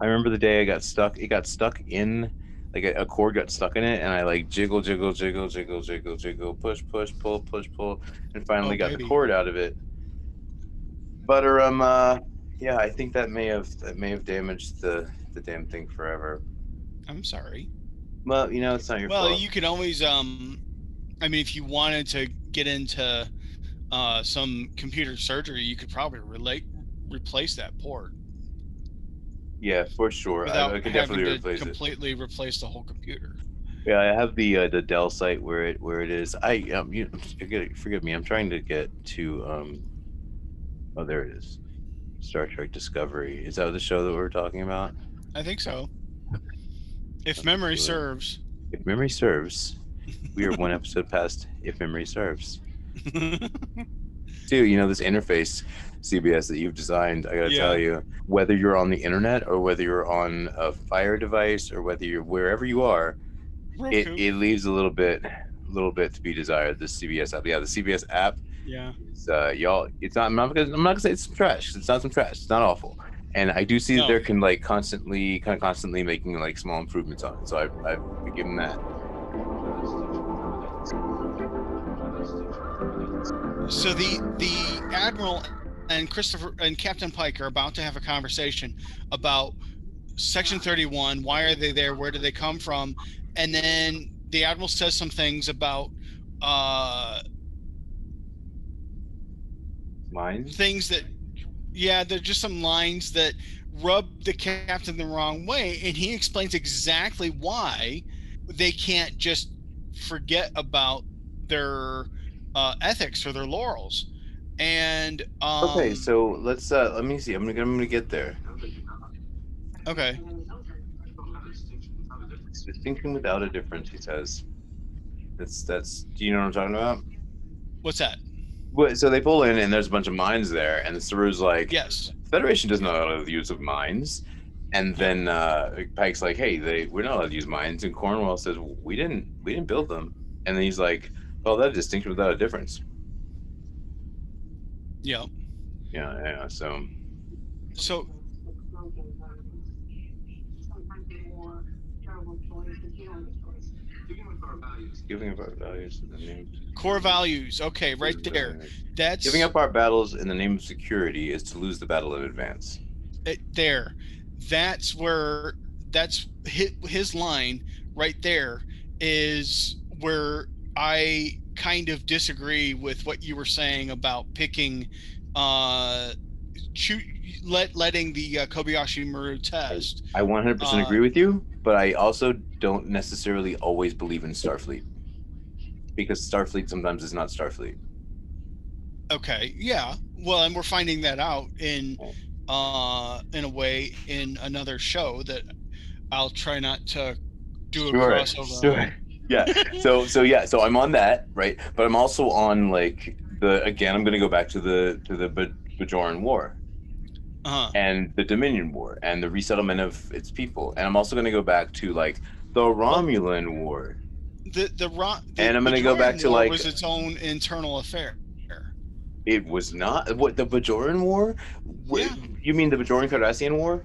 I remember the day I got stuck. It got stuck in, like a, a cord got stuck in it, and I like jiggle, jiggle, jiggle, jiggle, jiggle, jiggle, push, push, pull, push, pull, and finally Oh, got baby. the cord out of it. But um, uh, yeah, I think that may have that may have damaged the the damn thing forever. I'm sorry. Well, you know, it's not your Well, fault. Well, you could always, um, I mean, if you wanted to get into uh, some computer surgery, you could probably relate replace that port Yeah, for sure. I, I could definitely to replace it. completely replace the whole computer. Yeah, I have the uh, the Dell site where it where it is. I um you forgive, forgive me. I'm trying to get to um. Oh, there it is. Star Trek Discovery. Is that the show that we're talking about? I think so. If memory serves. If memory serves, we are one episode past. If memory serves. Dude, you know this interface, CBS that you've designed. I gotta Yeah. tell you, whether you're on the internet or whether you're on a Fire device or whether you're wherever you are, it, Roku. it leaves a little bit, a little bit to be desired. The CBS app, yeah, the CBS app. yeah. Is, uh, y'all, it's not. I'm not gonna. I'm not gonna say it's some trash. It's not some trash. It's not awful. And I do see that No. they're can like constantly, kind of constantly making like small improvements on it. So I've, I've given that. So the the admiral and Christopher and Captain Pike are about to have a conversation about Section 31. Why are they there? Where do they come from? And then the admiral says some things about uh, Mine. things that, yeah, they're just some lines that rub the captain the wrong way, and he explains exactly why they can't just forget about their uh, ethics or their laurels. And um, Okay, so let's uh let me see. I'm gonna I'm gonna get there. okay, It's distinction without a difference, he says. That's that's do you know what I'm talking about? what's that? Well, so they pull in and there's a bunch of mines there, and the Saru's like, Yes, Federation doesn't allow the use of mines. And then uh, Pike's like, "Hey, they we're not allowed to use mines." And Cornwell says, "We didn't, we didn't build them." And then he's like, "Well, that distinction without a difference." Yeah. Yeah, yeah. So So giving up our values in the name. core values. Okay, right there. That's Giving up our battles in the name of security is to lose the battle in advance. it, there. That's where that's his, his line right there is where I kind of disagree with what you were saying about picking uh choo- let letting the uh, Kobayashi Maru test. I 100% Uh, agree with you, but I also don't necessarily always believe in Starfleet because Starfleet sometimes is not Starfleet. Okay, yeah. Well, and we're finding that out in uh in a way in another show that I'll try not to do a Sure, crossover. sure. Yeah. So so yeah. So I'm on that right, but I'm also on like the again. I'm going to go back to the to the Bajoran War Uh-huh. and the Dominion War and the resettlement of its people, and I'm also going to go back to like the Romulan War. The the, Ro- the And I'm gonna go back to, War like- was its own internal affair. It was not what the Bajoran War. Yeah. You mean the Bajoran Cardassian War?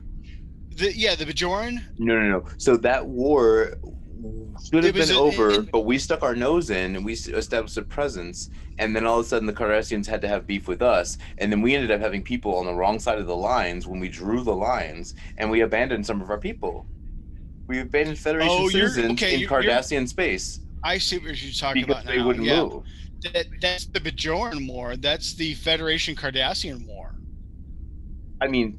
The, yeah, the Bajoran. No, no, no. So that war should have been a- over, it- but we stuck our nose in and we established a presence. And then all of a sudden, the Cardassians had to have beef with us. And then we ended up having people on the wrong side of the lines when we drew the lines, and we abandoned some of our people. We abandoned Federation Oh, citizens okay, in you're- you're- Cardassian space I see what you're talking because about they now. wouldn't yeah, move. That, that's the Bajoran War. That's the Federation Cardassian War. I mean,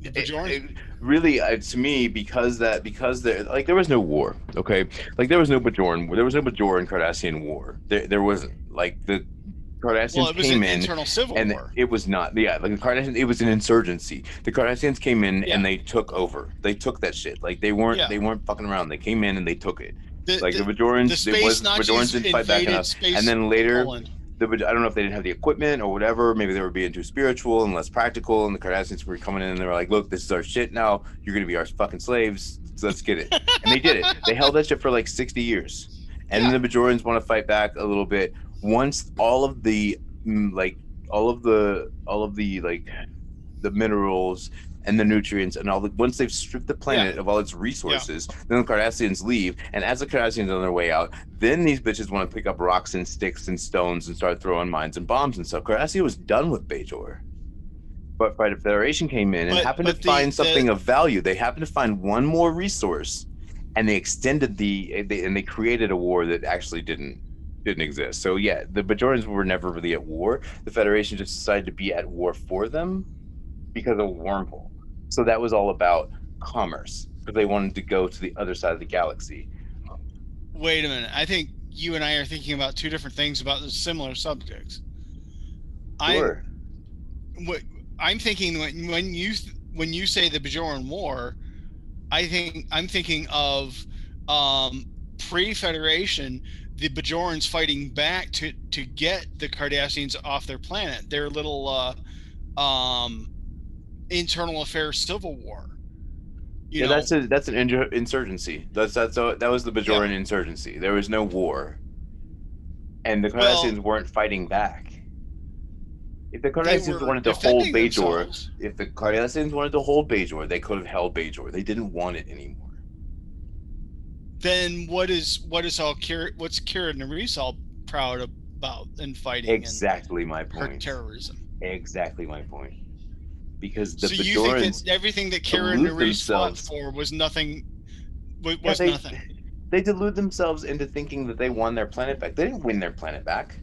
The eh, it- Bajoran. Eh, really uh, to me because that because there like there was no war okay? Like there was no bajoran there was no bajoran cardassian war. There, there wasn't. Like the cardassians well, it was came an in internal civil and war. it was not yeah like the cardassians it was an insurgency. The cardassians came in Yeah. and they took over. They took that shit. Like they weren't Yeah. they weren't fucking around. They came in and they took it. The, like the, the, bajorans the it was bajorans didn't fight back enough space and then later Poland. The, I don't know if they didn't have the equipment or whatever. Maybe they were being too spiritual and less practical. And the Cardassians were coming in and they were like, "Look, this is our shit now. You're gonna be our fucking slaves. So let's get it." and they did it. They held that shit for like 60 years. And then the Bajorans want to fight back a little bit. Once all of the mm, like all of the all of the like the minerals and the nutrients and all the once they've stripped the planet of all its resources, then the Cardassians leave. And as the Cardassians are on their way out, then these bitches want to pick up rocks and sticks and stones and start throwing mines and bombs and stuff. Cardassia was done with Bajor. But of Federation came in and But- happened but to the- find the- something of value. They happened to find one more resource, and they extended the they, and they created a war that actually didn't didn't exist. So yeah, the Bajorans were never really at war. The Federation just decided to be at war for them. because of wormhole. So that was all about commerce because they wanted to go to the other side of the galaxy. Wait a minute. I think you and I are thinking about two different things about similar subjects. Sure. I'm what I'm thinking when when you when you say the Bajoran War, I think I'm thinking of um, pre-Federation, the Bajorans fighting back to to get the Cardassians off their planet. Their little uh, um, internal affairs civil war. You yeah, know, that's a that's an insurgency. That's that's a, that was the Bajoran insurgency. There was no war, and the Well- Cardassians weren't fighting back. If the Cardassians wanted to hold Bajor, themselves. if the Cardassians wanted to hold Bajor, they could have held Bajor. They didn't want it anymore. Then what is what is all Kira, what's Kira Nerys all proud about in fighting Exactly my point. terrorism? Exactly my point. Because the so you think that everything that delude Nerys fought for was nothing? Was, Yeah, they- nothing. they delude themselves into thinking that they won their planet back. They didn't win their planet back.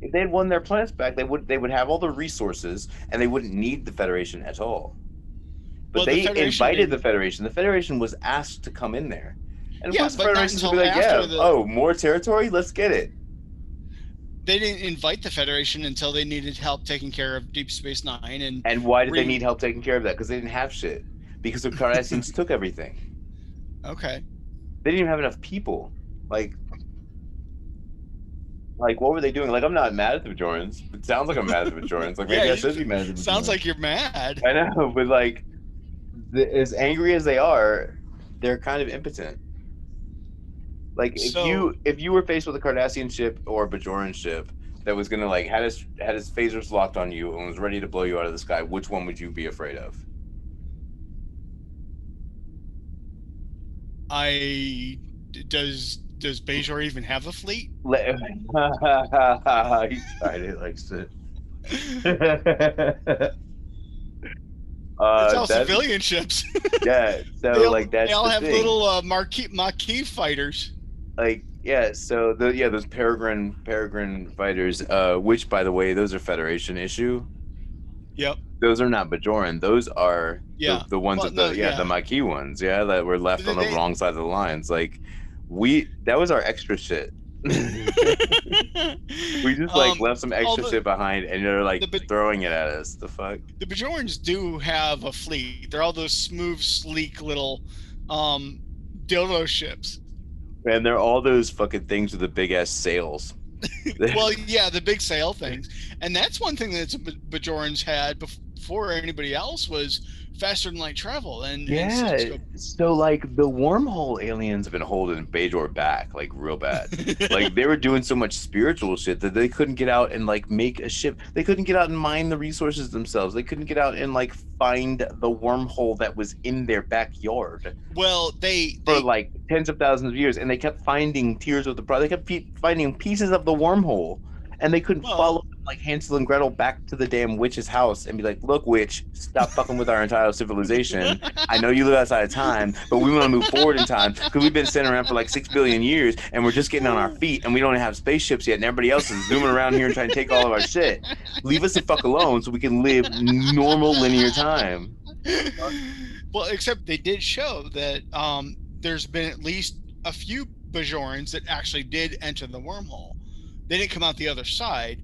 If they had won their planets back, they would they would have all the resources and they wouldn't need the Federation at all. But Well, they Federation invited didn't- the Federation. The Federation was asked to come in there. And of Yeah, course the but not until like, yeah, the- oh, more territory? Let's get it. They didn't invite the Federation until they needed help taking care of Deep Space Nine, and And why did they need help taking care of that? Because they didn't have shit. Because the Cardassians took everything. okay, they didn't even have enough people. Like, like what were they doing? Like, I'm not mad at the Bajorans. It sounds like I'm mad at the Bajorans. Like, maybe Yeah, I should be mad at the Bajorans. sounds like you're mad. I know, but like, the, as angry as they are, they're kind of impotent. Like, if So- you if you were faced with a Cardassian ship or a Bajoran ship that was gonna like had his had his phasers locked on you and was ready to blow you out of the sky, which one would you be afraid of? I does does Bajor even have a fleet? He tried it like to. uh, it's all civilian ships. Yeah, so they all, like that's they all the have thing. little uh, Marquis Maquis fighters. Like yeah, so the yeah those Peregrine Peregrine fighters, uh, which by the way those are Federation issue. Yep. Those are not Bajoran. Those are Yeah. the, the ones Well, of the no, yeah, yeah. the Maquis ones. Yeah, that were left They- on the they- wrong side of the lines. Like we that was our extra shit. we just like Um, left some extra the- shit behind, and they're like the throwing it at us. The fuck. the Bajorans do have a fleet. They're all those smooth, sleek little um, dildo ships. And they're all those fucking things with the big ass sails. Well, yeah, the big sail things, and that's one thing that Bajorans had before anybody else was faster than light travel. And and yeah. Sisko- So like the wormhole aliens have been holding Bajor back like real bad. like they were doing so much spiritual shit that they couldn't get out and like make a ship. They couldn't get out and mine the resources themselves. They couldn't get out and like find the wormhole that was in their backyard well, they, for like tens of thousands of years, and they kept finding tears of the pro. They kept finding pieces of the wormhole, and they couldn't Well- follow like Hansel and Gretel back to the damn witch's house and be like, "Look, witch, stop fucking with our entire civilization. I know you live outside of time, but we want to move forward in time because we've been sitting around for like six billion years, and we're just getting on our feet, and we don't have spaceships yet, and everybody else is zooming around here and trying to take all of our shit. Leave us the fuck alone so we can live normal linear time." well, except they did show that um, there's been at least a few Bajorans that actually did enter the wormhole. They didn't come out the other side,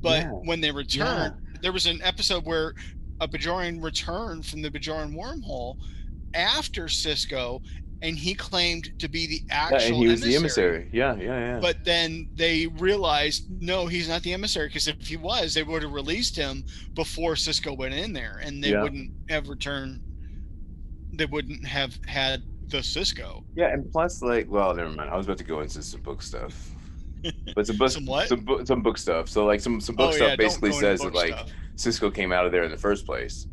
but Yeah. when they returned, there was an episode where a Bajoran returned from the Bajoran wormhole after Sisko, and he claimed to be the Yeah, actual and he was the emissary. emissary. Yeah, yeah, yeah. But then they realized, no, he's not the emissary because if he was, they would have released him before Sisko went in there, and they Yeah. wouldn't have returned. They wouldn't have had the Sisko. Yeah, and plus, like, well, never mind. I was about to go into some book stuff, but some book, Some some, book, some book stuff. So, like, some some book oh stuff yeah, basically says that like stuff. Sisko came out of there in the first place.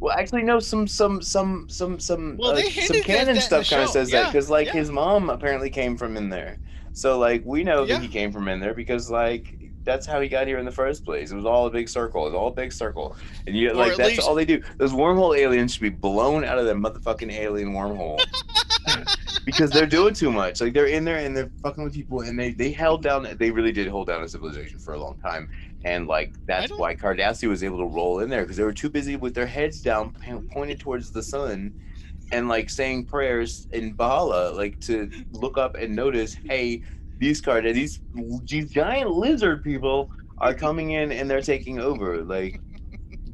Well, actually, no. Some some some some some Well, uh, some canon stuff kind of says that because like yeah. his mom apparently came from in there. So like we know Yeah. that he came from in there because like that's how he got here in the first place. It was all a big circle. It was all a big circle, and you like that's least- all they do. Those wormhole aliens should be blown out of their motherfucking alien wormhole because they're doing too much. Like they're in there and they're fucking with people, and they they held down. They really did hold down a civilization for a long time, and like that's why Cardassia was able to roll in there because they were too busy with their heads down, pointed towards the sun, and like saying prayers in Bahala, like to look up and notice, hey, these card these these giant lizard people are coming in and they're taking over. Like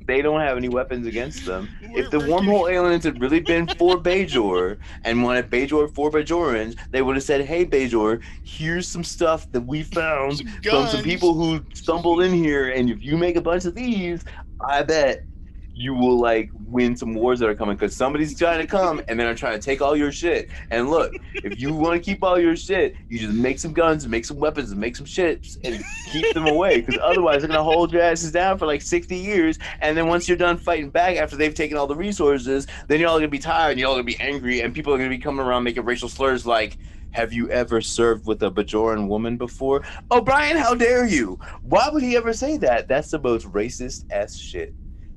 they don't have any weapons against them. If the wormhole aliens had really been for Bajor and wanted Bajor for Bajorans, they would have said, "Hey Bajor, here's some stuff that we found Some from some people who stumbled in here, and if you make a bunch of these, I bet you will like win some wars that are coming because somebody's trying to come and they're trying to take all your shit. And look, if you want to keep all your shit, you just make some guns and make some weapons and make some ships and keep them away because otherwise they're gonna hold your asses down for like 60 years. And then once you're done fighting back after they've taken all the resources, then you're all gonna be tired and you're all gonna be angry and people are gonna be coming around making racial slurs like. Have you ever served with a Bajoran woman before? Oh, Brian, how dare you? Why would he ever say that? That's the most racist ass shit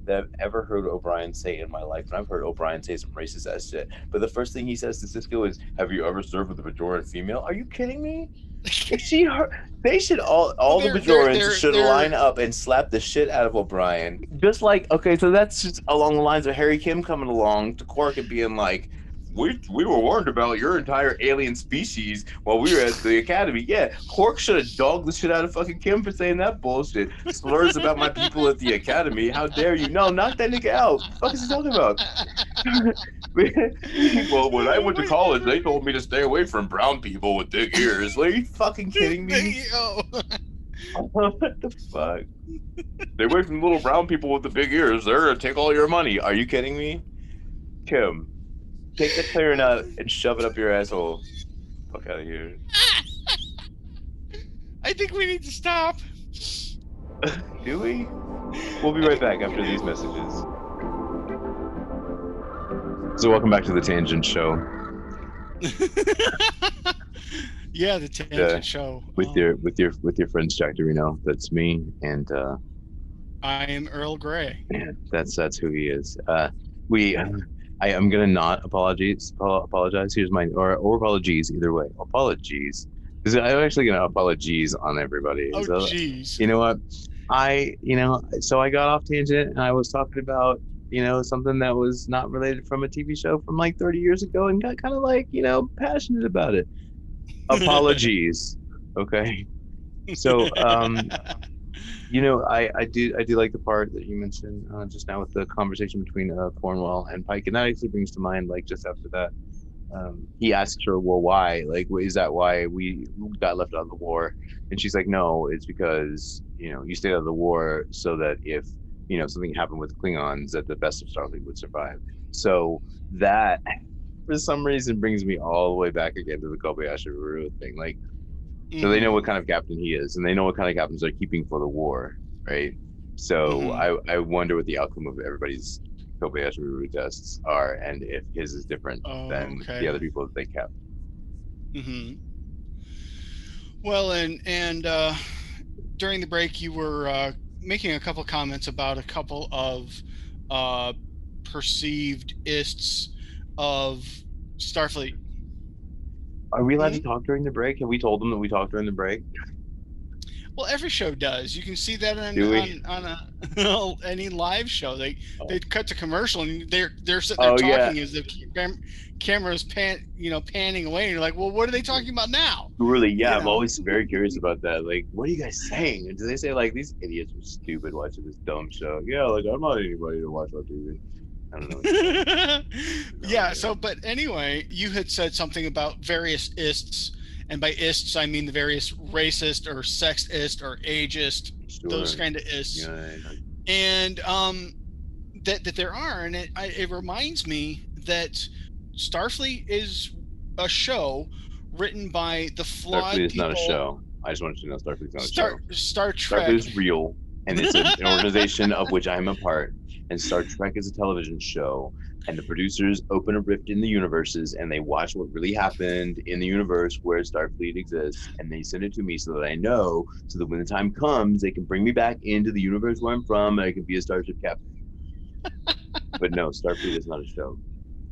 that I've ever heard O'Brien say in my life. And I've heard O'Brien say some racist ass shit. But the first thing he says to Sisko is, Have you ever served with a Bajoran female? Are you kidding me? She her, they should all all They're- the Bajorans they're- should they're- line up and slap the shit out of O'Brien. Just like okay, so that's just along the lines of Harry Kim coming along to Quark and being like, we, we were warned about your entire alien species while we were at the academy. Yeah, Quark should have dogged the shit out of fucking Kim for saying that bullshit. Slurs about my people at the academy. How dare you? No, knock that nigga out. What the fuck is he talking about? well, when I went to college, they told me to stay away from brown people with big ears. Like, are you fucking kidding me? What the fuck? Stay away from little brown people with the big ears. They're gonna take all your money. Are you kidding me? Kim, take the clarinet and shove it up your asshole. Fuck out of here. I think we need to stop. Do we? We'll be right back after these messages. So, welcome back to the Tangent Show yeah, the tangent Yeah, show. with Um, your with your with your friends Jack Dorino. That's me, and uh, I am Earl Grey. Yeah, that's that's who he is. Uh, we, I am gonna not apologize. Apologize. Here's my or or apologies either way. Apologies. I'm actually gonna apologize on everybody. Oh, So, you know what? I, you know, so I got off tangent and I was talking about, you know, something that was not related from a TV show from like 30 years ago and got kind of like, you know, passionate about it. Apologies. Okay. So, um, you know, I, I do I do like the part that you mentioned uh, just now with the conversation between uh, Cornwell and Pike, and that actually brings to mind like just after that, um, he asks her, "Well, why? Like, is that why we got left out of the war?" And she's like, "No, it's because you know you stayed out of the war so that if you know something happened with Klingons, that the best of Starfleet would survive." So that, for some reason, brings me all the way back again to the Kobayashi Maru thing. Like, so they know what kind of captain he is, and they know what kind of captains they're keeping for the war, right? So Mhm. I, I wonder what the outcome of everybody's Kobayashi Maru tests are, and if his is different Oh, than okay. the other people that they kept. hmm Well, and and uh, during the break, you were uh, making a couple comments about a couple of uh, perceived ists of Starfleet. Are we allowed to mm-hmm. talk during the break? Have we told them that we talked during the break? Well, every show does. You can see that on on, on a, oh, any live show. They oh. they cut to commercial and they're they're sitting there Oh, yeah. talking as the cam- camera's pan you know panning away. And you're like, well, what are they talking about now? Really? Yeah, You I'm know. always very curious about that. Like, what are you guys saying? And do they say like these idiots are stupid watching this dumb show? Yeah, like I'm not anybody to watch on TV. I don't know. yeah. So, but anyway, you had said something about various ists, and by ists I mean the various racist or sexist or ageist, those kind of ists. Yeah, and um, that that there are, and it I, it reminds me that Starfleet is a show written by the flawed Starfleet is people. not a show. I just wanted to know Starfleet is not a Star show. Star Trek. Starfleet is real, and it's an organization of which I am a part. And Star Trek is a television show, and the producers open a rift in the universes, and they watch what really happened in the universe where Starfleet exists, and they send it to me so that I know, so that when the time comes, they can bring me back into the universe where I'm from, and I can be a starship captain. but no, Starfleet is not a show.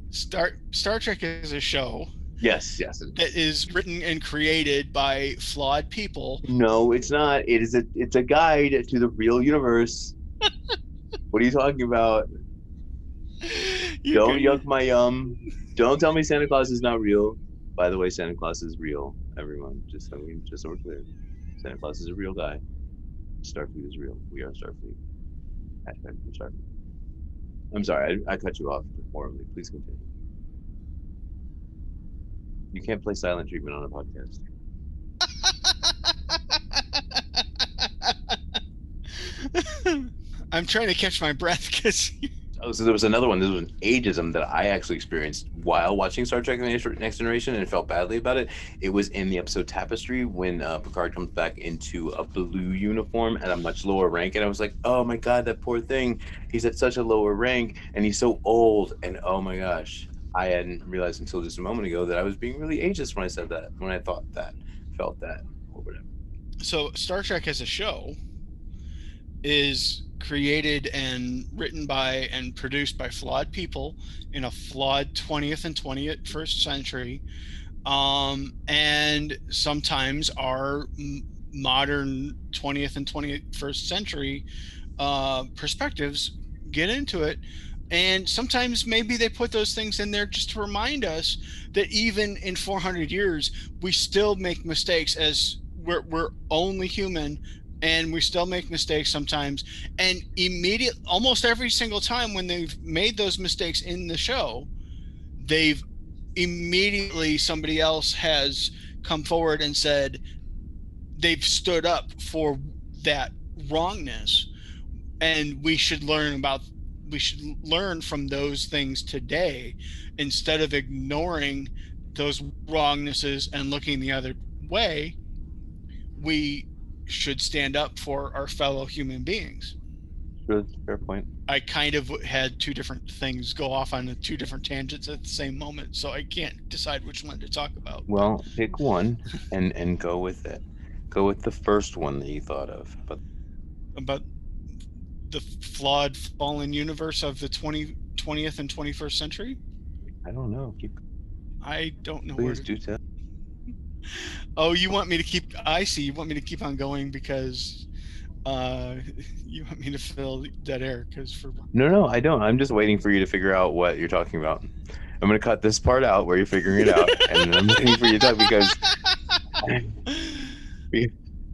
Star Star Trek is a show, Yes, yes. that is written and created by flawed people. No, it's not. It is a it's a guide to the real universe. what are you talking about? You Don't yuck my yum. Don't tell me Santa Claus is not real. By the way, Santa Claus is real. Everyone, just so we just so we're clear, Santa Claus is a real guy. Starfleet is real. We are Starfleet. Hashtag Starfleet. I'm sorry, I, I cut you off horribly. Please continue. You can't play silent treatment on a podcast. I'm trying to catch my breath because Oh, so there was another one. This was an ageism that I actually experienced while watching Star Trek: The Next- Next Generation, and felt badly about it. It was in the episode Tapestry when uh, Picard comes back into a blue uniform at a much lower rank, and I was like, "Oh my god, that poor thing! He's at such a lower rank, and he's so old." And oh my gosh, I hadn't realized until just a moment ago that I was being really ageist when I said that, when I thought that, felt that, or whatever. so Star Trek as a show is created and written by and produced by flawed people in a flawed 20th and 21st century um, and sometimes our modern 20th and 21st century uh, perspectives get into it. And sometimes maybe they put those things in there just to remind us that even in 400 years we still make mistakes as we're, we're only human and we still make mistakes sometimes. And immediate almost every single time when they've made those mistakes in the show they've immediately somebody else has come forward and said they've stood up for that wrongness. And we should learn about we should learn from those things today instead of ignoring those wrongnesses and looking the other way. We should stand up for our fellow human beings a fair point. i kind of had two different things go off on the two different tangents at the same moment so i can't decide which one to talk about Well, pick one and and go with it. Go with the first one that you thought of, but about the flawed fallen universe of the 20, 20th and 21st century I don't know. Keep i don't know where please to do tell. Oh, you want me to keep? I see. You want me to keep on going because uh, you want me to fill dead air. Because for No, no, I don't. I'm just waiting for you to figure out what you're talking about. I'm gonna cut this part out where you're figuring it out, and I'm waiting for you to talk because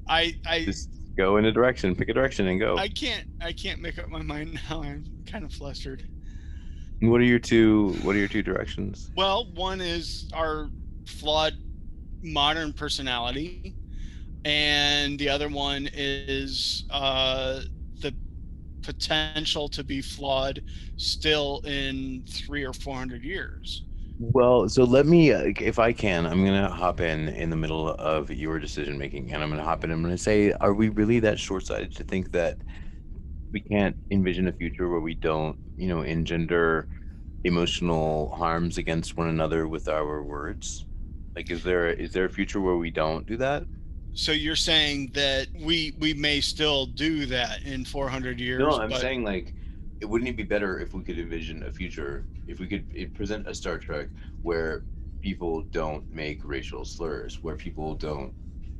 I I just go in a direction, pick a direction, and go. I can't I can't make up my mind now. I'm kind of flustered. What are your two? What are your two directions? Well, one is our flawed modern personality, and the other one is uh, the potential to be flawed still in three or four hundred years. Well, so let me, uh, if I can, I'm gonna hop in in the middle of your decision making, and I'm gonna hop in. I'm gonna say, are we really that short-sighted to think that we can't envision a future where we don't, you know, engender emotional harms against one another with our words? Like, is there is there a future where we don't do that? So you're saying that we we may still do that in 400 years? No, I'm but- saying like, it wouldn't it be better if we could envision a future, if we could eh, present a Star Trek where people don't make racial slurs, where people don't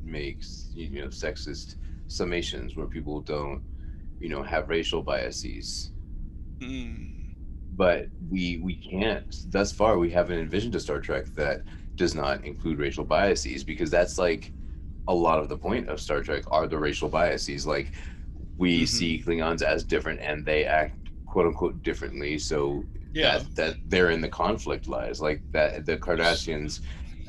make you know sexist summations, where people don't, you know, have racial biases. Mm. But we we can't. Thus far, we haven't envisioned a Star Trek that does not include racial biases because that's like a lot of the point of Star Trek are the racial biases. Like we Mhm. see Klingons as different and they act quote unquote differently. So Yeah. that that therein the conflict lies. Like that the Cardassians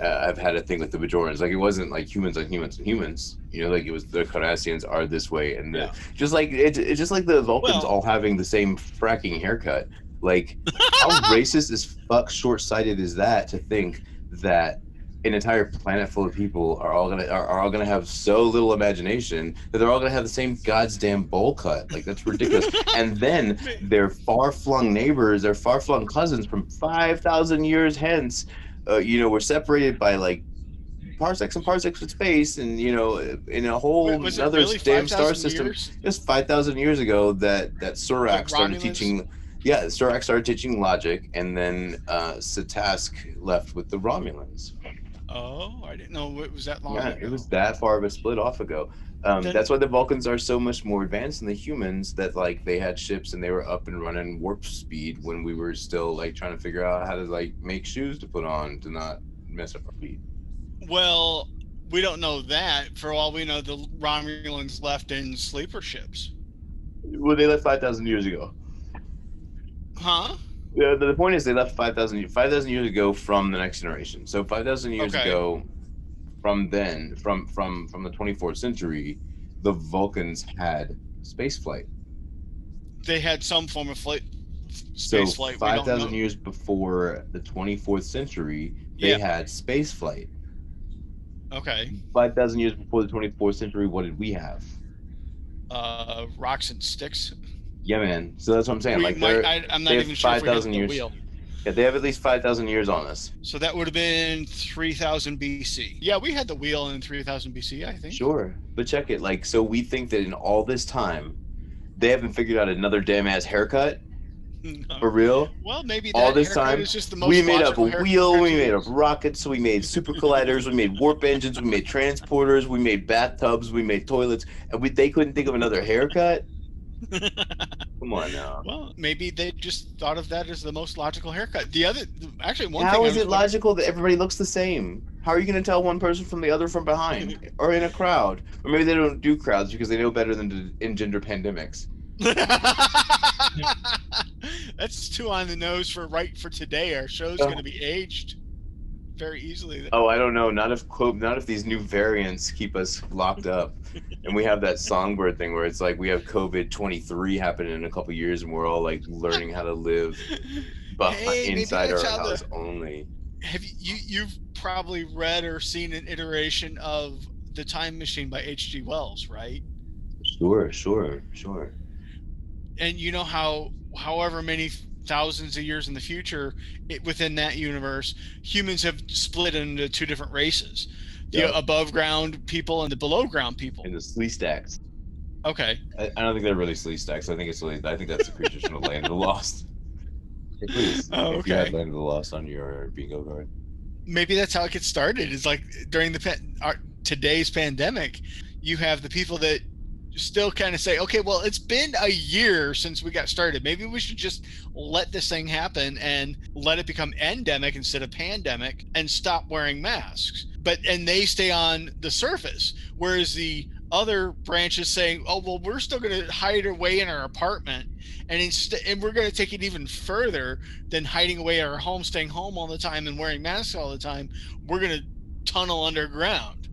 uh, I've had a thing with the Bajorans. Like it wasn't like humans on humans and humans. You know, like it was the Cardassians are this way, and the, Yeah. just like it's it's just like the Vulcans Well- all having the same fracking haircut. Like how racist as fuck short-sighted is that to think that an entire planet full of people are all gonna are, are all gonna have so little imagination that they're all gonna have the same goddamn bowl cut. Like that's ridiculous. and then their far-flung neighbors, their far-flung cousins from five thousand years hence, uh, you know, were separated by like parsecs and parsecs of space, and you know, in a whole Wait, was it other really damn star system years? just 5,000 years ago that that Surak Like started teaching Yeah, Surak started teaching logic, and then uh, S'task left with the Romulans. Oh, I didn't know it was that long. Yeah, ago. it was that far of a split off ago. Um, Then- that's why the Vulcans are so much more advanced than the humans. That like they had ships and they were up and running warp speed when we were still like trying to figure out how to like make shoes to put on to not mess up our feet. Well, we don't know that. For all we know, the Romulans left in sleeper ships. Well, they left five thousand years ago. Huh? The, the point is they left 5,000 5,000 years ago from the next generation. So 5,000 years Okay. ago from then, from from from the 24th century, the Vulcans had space flight. They had some form of flight, So space flight. 5,000 years before the 24th century, they Yeah. had space flight. Okay. 5,000 years before the 24th century, what did we have? Uh, rocks and sticks. Yeah, man. So that's what I'm saying. We like might, I, I'm not even sure 5,000 the years. wheel. yeah, they have at least 5,000 years on us. So that would have been 3000 BC. Yeah, we had the wheel in 3000 BC, I think. Sure, but check it. Like, so we think that in all this time, they haven't figured out another damn ass haircut No. for real. Well, maybe all this time, is just the most We made up a wheel. We made up rockets. We made super colliders. We made warp engines. We made transporters. We made bathtubs. We made toilets, and we they couldn't think of another haircut. Come on now. well, maybe they just thought of that as the most logical haircut. The other, actually, one How is it logical that everybody looks the same? How are you going to tell one person from the other from behind or in a crowd? Or maybe they don't do crowds because they know better than to engender pandemics. That's too on the nose for right for today. Our show's Oh. going to be aged very easily. Oh, I don't know. Not if quote, not if these new variants keep us locked up, and we have that songbird thing where it's like we have COVID twenty three happening in a couple years, and we're all like learning how to live behind, Hey, inside our how the- house only. Have you, you you've probably read or seen an iteration of The Time Machine by H.G. Wells, right? Sure, sure, sure. And you know how however many thousands of years in the future, it, within that universe, humans have split into two different races: the Yeah. above ground people and the below ground people. And the Sleestaks. Okay, I, I don't think they're really Sleestaks. I think it's really. I think that's the creatures from the land of the lost. Please, Oh, if you had okay. land of the lost on your bingo card. maybe that's how it gets started. It's like during the our, today's pandemic, you have the people that still kind of say, okay, well, it's been a year since we got started. Maybe we should just let this thing happen and let it become endemic instead of pandemic and stop wearing masks. But and they stay on the surface, whereas the other branch is saying, oh well, we're still going to hide away in our apartment, and instead, and we're going to take it even further than hiding away our home, staying home all the time, and wearing masks all the time. We're going to tunnel underground.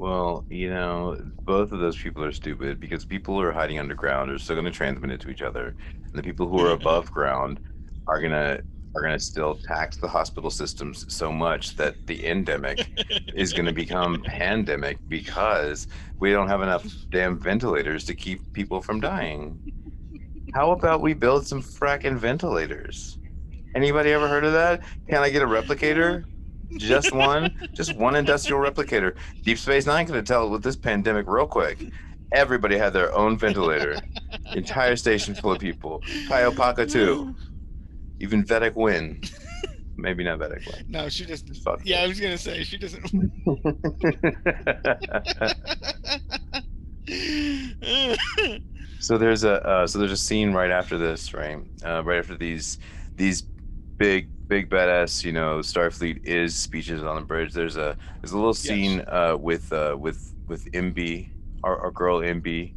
Well, you know, both of those people are stupid because people who are hiding underground are still going to transmit it to each other, and the people who are mm-hmm. above ground are gonna are gonna still tax the hospital systems so much that the endemic is going to become pandemic because we don't have enough damn ventilators to keep people from dying. How about we build some fracking ventilators? Anybody ever heard of that? Can I get a replicator? Just one, just one industrial replicator. Deep Space Nine could have dealt with this pandemic real quick. Everybody had their own ventilator. Entire station full of people. Kai Opaka too. Even Vedek Winn. Maybe not Vedek Winn. No, she doesn't. Fuck Yeah, I was gonna say she doesn't. so there's a uh, so there's a scene right after this, right? Uh, right after these these big big badass, you know, Starfleet is speeches on the bridge. There's a there's a little scene uh, with uh, with with MB, our, our girl MB,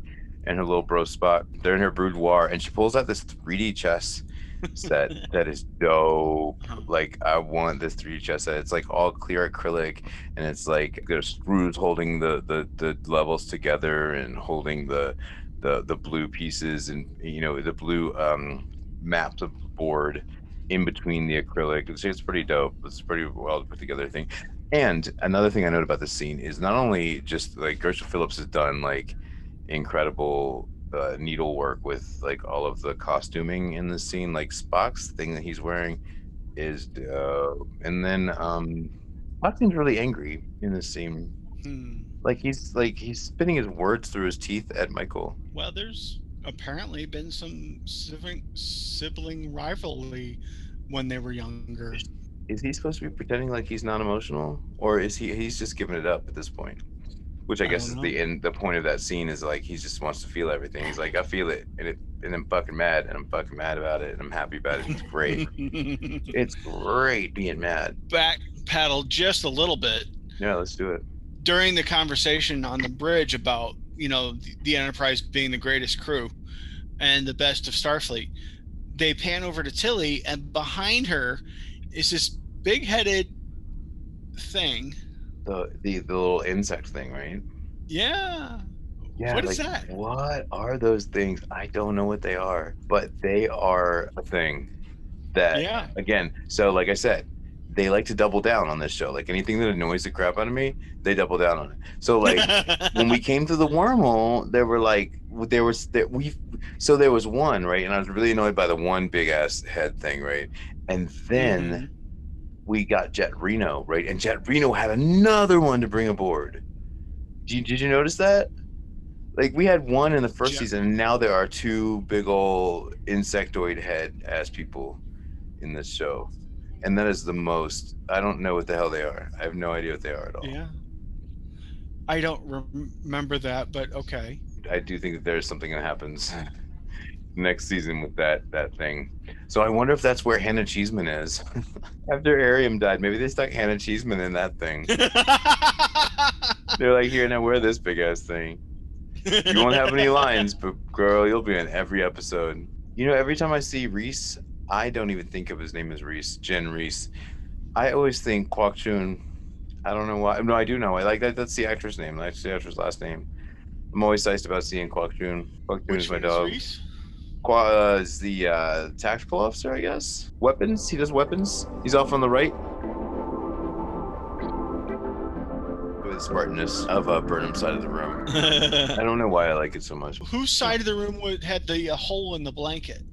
and her little bro Spock. They're in her boudoir, and she pulls out this 3D chess set that is dope. Like I want this 3D chess set. It's like all clear acrylic, and it's like there's screws holding the the the levels together and holding the the the blue pieces and you know the blue um maps of the board in between the acrylic. It's, it's pretty dope. It's a pretty well put together thing. And another thing I note about this scene is not only just like Gersha Phillips has done like incredible uh, needlework with like all of the costuming in the scene. Like Spock's thing that he's wearing is dope. And then um Spock seems really angry in this scene. Hmm. Like he's like he's spitting his words through his teeth at Michael. Well, there's apparently been some sibling, sibling rivalry when they were younger. Is he supposed to be pretending like he's not emotional, or is he? He's just giving it up at this point. Which I I guess is don't the end. The point of that scene is like he just wants to feel everything. He's like, I feel it, and it, and I'm fucking mad, and I'm fucking mad about it, and I'm happy about it. It's great. it's great being mad. Back paddle just a little bit Yeah, let's do it. during the conversation on the bridge about you know the, the Enterprise being the greatest crew and the best of Starfleet. They pan over to Tilly, and behind her is this big-headed thing. The the, the little insect thing, right? Yeah. Yeah. What is like, that? What are those things? I don't know what they are, but they are a thing that Yeah. again, so like I said, they like to double down on this show. Like anything that annoys the crap out of me, they double down on it. So like when we came to the wormhole, there were like there was that we so there was one right, and I was really annoyed by the one big ass head thing, right? And then Mhm. we got Jett Reno, right? And Jett Reno had another one to bring aboard. Did you, did you notice that? Like we had one in the first Jet- season, and now there are two big old insectoid head ass people in this show, and that is the most. I don't know what the hell they are. I have no idea what they are at all. Yeah. I don't rem- remember that, but okay. I do think that there's something that happens next season with that that thing. So I wonder if that's where Hannah Cheesman is. After Airiam died, maybe they stuck Hannah Cheesman in that thing. They're like, here now wear this big ass thing. You won't have any lines, but girl, you'll be in every episode. You know, every time I see Rhys, I don't even think of his name as Rhys, Gen Rhys. I always think Kwok-Choon. I don't know why. No, I do know. I like that. That's the actor's name. That's the actor's last name. I'm always psyched about seeing Kwok-Choon. Kwok Chun is my is dog. Rhys? Kwa uh, is the uh, tactical officer, I guess. Weapons. He does weapons. He's off on the right. With the Spartanness of uh, Burnham's side of the room. I don't know why I like it so much. Whose side of the room would, had the uh, hole in the blanket?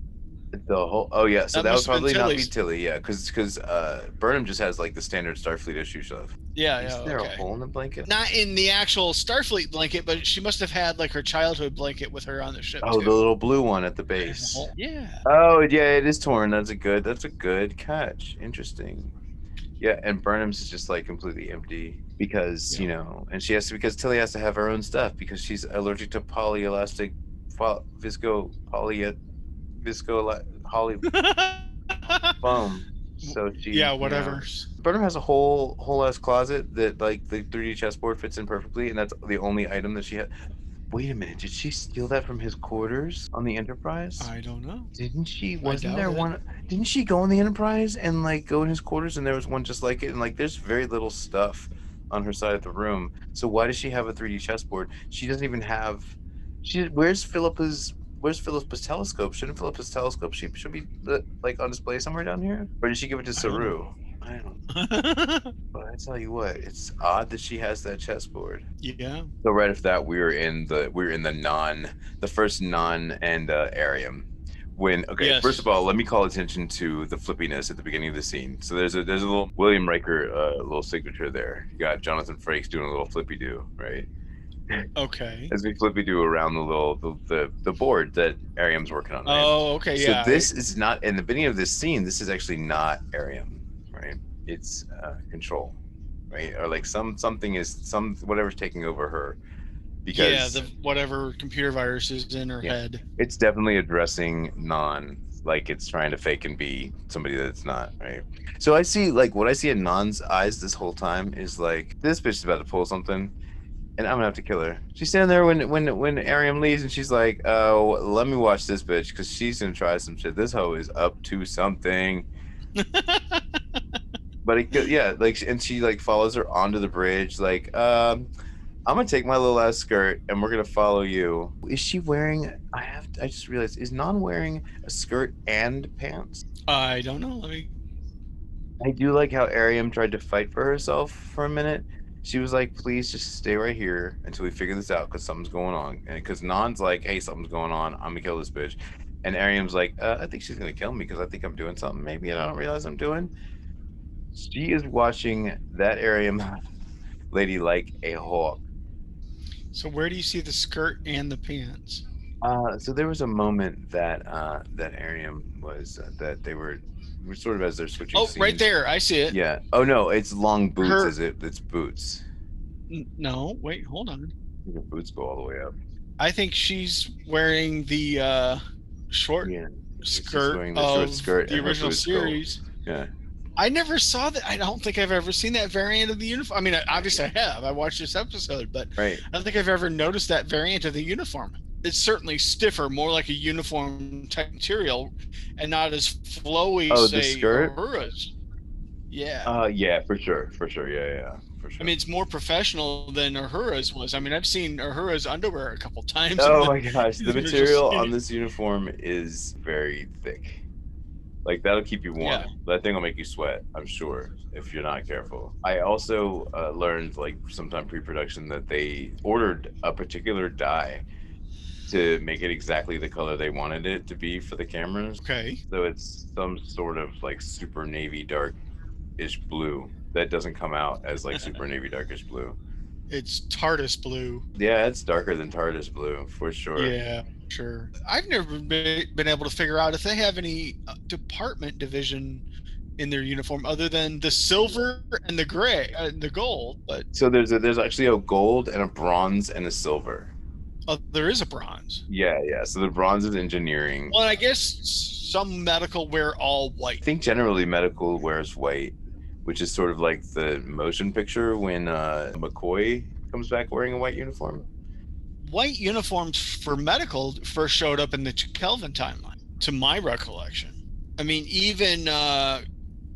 The whole. Oh yeah. So That that, would must have been probably not be Tilly. Yeah, because because uh, Burnham just has like the standard Starfleet issue stuff. Yeah, Is yeah, there okay. a hole in the blanket? Not in the actual Starfleet blanket, but she must have had like her childhood blanket with her on the ship. Oh, too. the little blue one at the base. Yeah. Oh yeah, it is torn. That's a good. That's a good catch. Interesting. Yeah, and Burnham's is just like completely empty because you know, and she has to because Tilly has to have her own stuff because she's allergic to polyelastic, fo- visco poly, visco poly foam. So she yeah, whatever. Burnham has a whole whole ass closet that like the 3D chessboard fits in perfectly, and that's the only item that she had. Wait a minute, did she steal that from his quarters on the Enterprise? I don't know. Didn't she? Wasn't there it. one? Didn't she go on the Enterprise and like go in his quarters and there was one just like it? And like, there's very little stuff on her side of the room. So why does she have a 3D chessboard? She doesn't even have. She. Where's Philippa's? Where's Philippa's telescope? Shouldn't Philippa's telescope she should be like on display somewhere down here? Or did she give it to I Saru? I don't. know. But I tell you what, it's odd that she has that chessboard. yeah. So right after that, we were in the we were in the Nhan, the first Nhan and uh, Airiam. When okay, Yes. first of all, let me call attention to the flippiness at the beginning of the scene. So there's a there's a little William Riker uh, little signature there. You got Jonathan Frakes doing a little flippy do, right? Okay. As we flippy do around the little the, the the board that Airiam's working on. Right? Oh, okay. so Yeah. So this is not in the beginning of this scene. This is actually not Airiam, right? It's uh, control, right? Or like some something is some whatever's taking over her. Because yeah, the whatever computer virus is in her Yeah. head. it's definitely addressing Nhan like it's trying to fake and be somebody that it's not right so i see like what i see in Nhan's eyes this whole time is like this bitch is about to pull something and i'm gonna have to kill her. She's standing there when when when Airiam leaves and she's like oh let me watch this bitch because she's gonna try some shit. This hoe is up to something. But it, could- yeah like and she like follows her onto the bridge like um i'm gonna take my little ass skirt and we're gonna follow you. Is she wearing i have i just realized is Nhan wearing a skirt and pants? I don't know. Let me. i do like how Airiam tried to fight for herself for a minute she was like please just stay right here until we figure this out because something's going on. And because Nhan's like hey something's going on. I'm gonna kill this bitch. And Airiam's like uh, i think she's gonna kill me because i think i'm doing something maybe and i don't realize i'm doing. She is watching that Airiam lady like a hawk. So where do you see the skirt and the pants? Uh, so there was a moment that uh, that Airiam was uh, that they were sort of as they're switching. Oh, right there. I see it. Yeah. Oh no, it's long boots. Her- Is it? It's boots. No, wait, hold on. The boots go all the way up. I think she's wearing the uh, short Yeah. Skirt the short of skirt the original boots go- series. Yeah. I never saw that. I don't think I've ever seen that variant of the uniform. I mean, obviously I have. I watched this episode, but Right. I don't think I've ever noticed that variant of the uniform. It's certainly stiffer, more like a uniform type material, and not as flowy. Oh, the say, skirt? Uhura's. Yeah. Uh, yeah, for sure, for sure. Yeah, yeah, for sure. I mean, it's more professional than Uhura's was. I mean, I've seen Uhura's underwear a couple times. Oh my gosh, the are just material on this uniform is very thick. Like that'll keep you warm. Yeah. That thing will make you sweat, I'm sure, if you're not careful. I also uh, learned, like sometime pre-production, that they ordered a particular dye to make it exactly the color they wanted it to be for the cameras. Okay. So it's some sort of like super navy dark-ish blue that doesn't come out as like super navy darkish blue. It's TARDIS blue. Yeah, it's darker than TARDIS blue for sure. Yeah, sure. I've never been able to figure out if they have any uh, department division in their uniform other than the silver and the gray, and the gold. But So there's a, there's actually a gold and a bronze and a silver. Uh, there is a bronze. Yeah, yeah. So the bronze is engineering. Well, I guess some medical wear all white. I think generally medical wears white, which is sort of like the motion picture when uh, McCoy comes back wearing a white uniform. White uniforms for medical first showed up in the Kelvin timeline, to my recollection. I mean, even uh,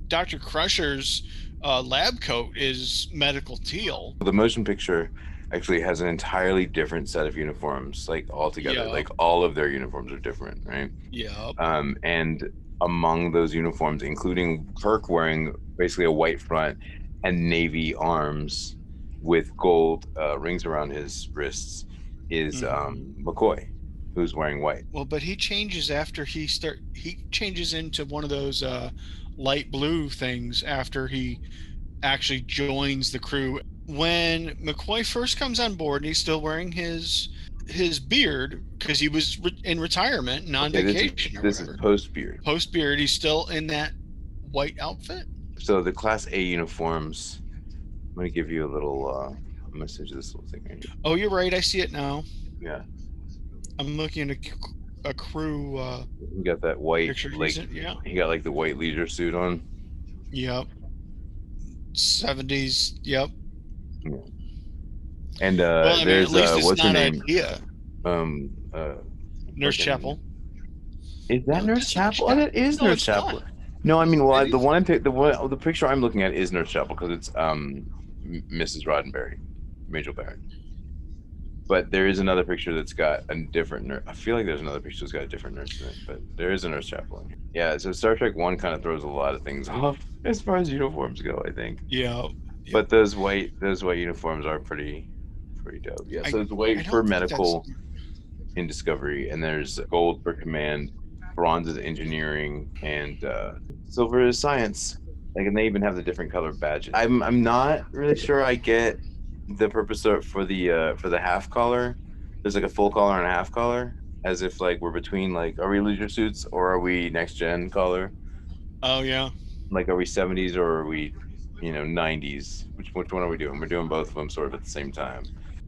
Dr. Crusher's uh, lab coat is medical teal. The motion picture actually has an entirely different set of uniforms, like altogether. Yeah. Like all of their uniforms are different, right? Yeah. Um, and among those uniforms, including Kirk wearing basically a white front and navy arms with gold uh, rings around his wrists, is Mhm. um, McCoy, who's wearing white. Well, but he changes after he start. He changes into one of those uh, light blue things after he actually joins the crew. When McCoy first comes on board, and he's still wearing his his beard because he was re- in retirement and on Okay, this is- vacation this is post beard. Post beard, he's still in that white outfit. So the Class A uniforms. I'm gonna give you a little. Uh, I'm gonna send you this little thing right here. Oh, you're right. I see it now. Yeah, I'm looking at a, a crew uh, he got that white. picture. Like yeah. he got like the white leisure suit on. Yep. 70s. Yep. And uh, well, I mean, there's at least uh, it's what's her name? idea. Um, uh, Nurse Chapel. Is that No, Nurse Chapel? Oh, that is No, Nurse Chapel. not. No, I mean, well, I, the one I picked, the one, the picture I'm looking at is Nurse Chapel because it's um, Mrs. Roddenberry, Majel Barrett. But there is another picture that's got a different nurse. I feel like there's another picture that's got a different nurse in it, but there is a Nurse Chapel in here. Yeah, so Star Trek One kind of throws a lot of things off as far as uniforms go. I think, Yeah. But those white, those white uniforms are pretty, pretty dope. Yeah, I- so it's white for medical in Discovery, and there's gold for command, bronze is engineering, and uh, silver is science. Like, and they even have the different color badges. I'm I'm not really sure I get the purpose of, for the uh, for the half collar. There's like a full collar and a half collar, as if like we're between like are we leisure suits or are we next gen collar? Oh, yeah. Like are we 70s or are we, you know, 90s? Which which one are we doing? We're doing both of them sort of at the same time.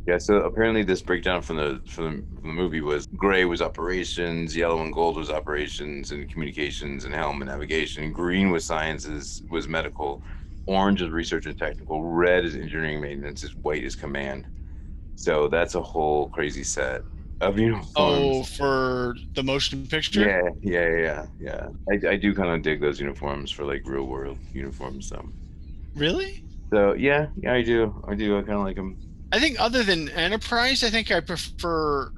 Yeah, so apparently this breakdown from the from the, from the movie was gray was operations, yellow and gold was operations and communications and helm and navigation, green was sciences was medical, orange is research and technical, red is engineering maintenance, is white is command. So that's a whole crazy set of oh, uniforms. Oh, for the motion picture? yeah, yeah, yeah, yeah. I, I do kind of dig those uniforms for like real world uniforms. So, Really? so yeah, yeah, I do, I do. I kind of like them. I think other than Enterprise, I think I prefer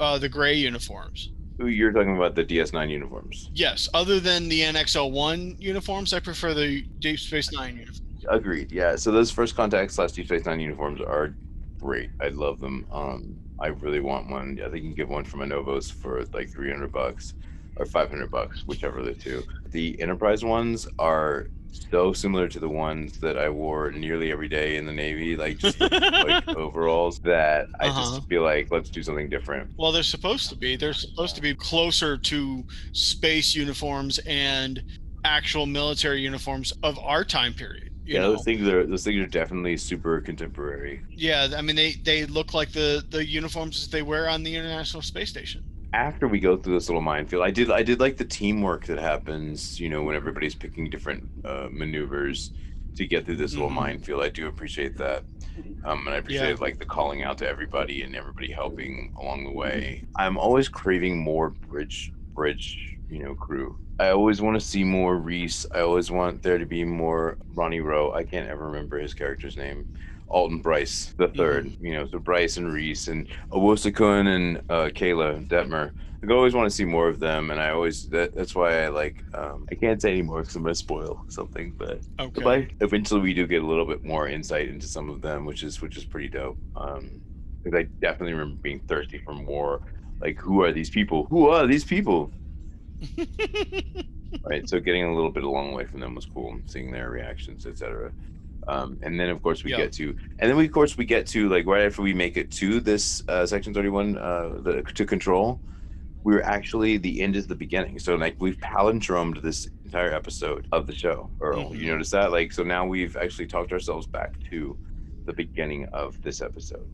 uh, the gray uniforms. Ooh, You're talking about the DS9 uniforms. Yes, other than the NX-01 uniforms, I prefer the Deep Space Nine uniforms. Agreed. Yeah. So those first contact slash Deep Space Nine uniforms are great. I love them. Um, I really want one. I think you can get one from Anovos for like 300 bucks or 500 bucks, whichever the two. The Enterprise ones are so similar to the ones that I wore nearly every day in the Navy, like just like overalls, that I Uh-huh. just feel like let's do something different. Well, they're supposed to be. They're supposed to be closer to space uniforms and actual military uniforms of our time period. You yeah, know? those things are those things are definitely super contemporary. Yeah, I mean they they look like the the uniforms that they wear on the International Space Station. After we go through this little minefield, I did I did like the teamwork that happens, you know, when everybody's picking different uh, maneuvers to get through this little Mhm. minefield. I do appreciate that. Um, and I appreciate Yeah. like the calling out to everybody and everybody helping along the way. I'm always craving more bridge bridge, you know, crew. I always want to see more Rhys. I always want there to be more Ronnie Rowe. I can't ever remember his character's name. Alton Bryce the 3rd You know, so Bryce and Rhys and Owosekun and uh, Keyla Detmer. I always want to see more of them, and I always that, that's why I like. Um, I can't say anymore because I'm gonna spoil something, but Okay. but eventually we do get a little bit more insight into some of them, which is which is pretty dope. Um, because I definitely remember being thirsty for more. Like, who are these people? Who are these people? right. So getting a little bit along the way from them was cool, seeing their reactions, etc. Um, and then of course we Yeah. get to, and then we of course we get to like right after we make it to this uh, section thirty one, uh, the, to control. We're actually the end is the beginning. So like we've palindromed this entire episode of the show. Earl, you Mhm. notice that? Like so now we've actually talked ourselves back to the beginning of this episode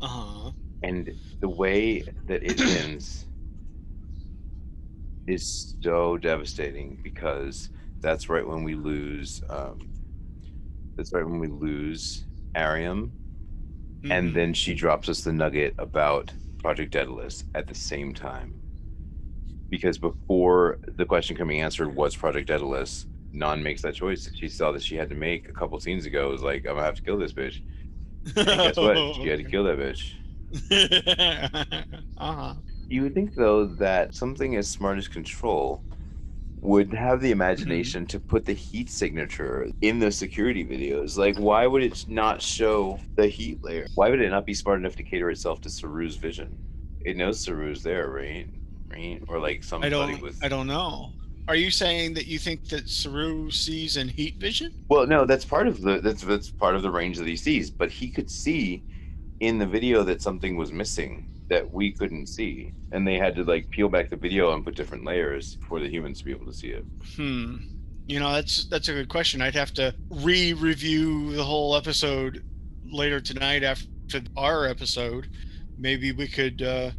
Uh huh. and the way that it ends is so devastating because that's right when we lose um, that's right when we lose Airiam Mm-hmm. and then she drops us the nugget about Project Daedalus at the same time because before the question can be answered was Project Daedalus Nhan makes that choice that she saw that she had to make a couple scenes ago. It was like, I'm gonna have to kill this bitch. And guess what? She had to kill that bitch. uh huh. You would think though that something as smart as control would have the mm-hmm. imagination to put the heat signature in the security videos. Like why would it not show the heat layer? Why would it not be smart enough to cater itself to Saru's vision? It knows Saru's there, right? Right? Or like I somebody don't. with I don't know. Are you saying that you think that Saru sees in heat vision? Well, no, that's part of the that's that's part of the range that he sees, but he could see in the video that something was missing that we couldn't see. And they had to like peel back the video and put different layers for the humans to be able to see it. Hmm. You know, that's that's a good question. I'd have to re-review the whole episode later tonight after our episode. Maybe we could uh,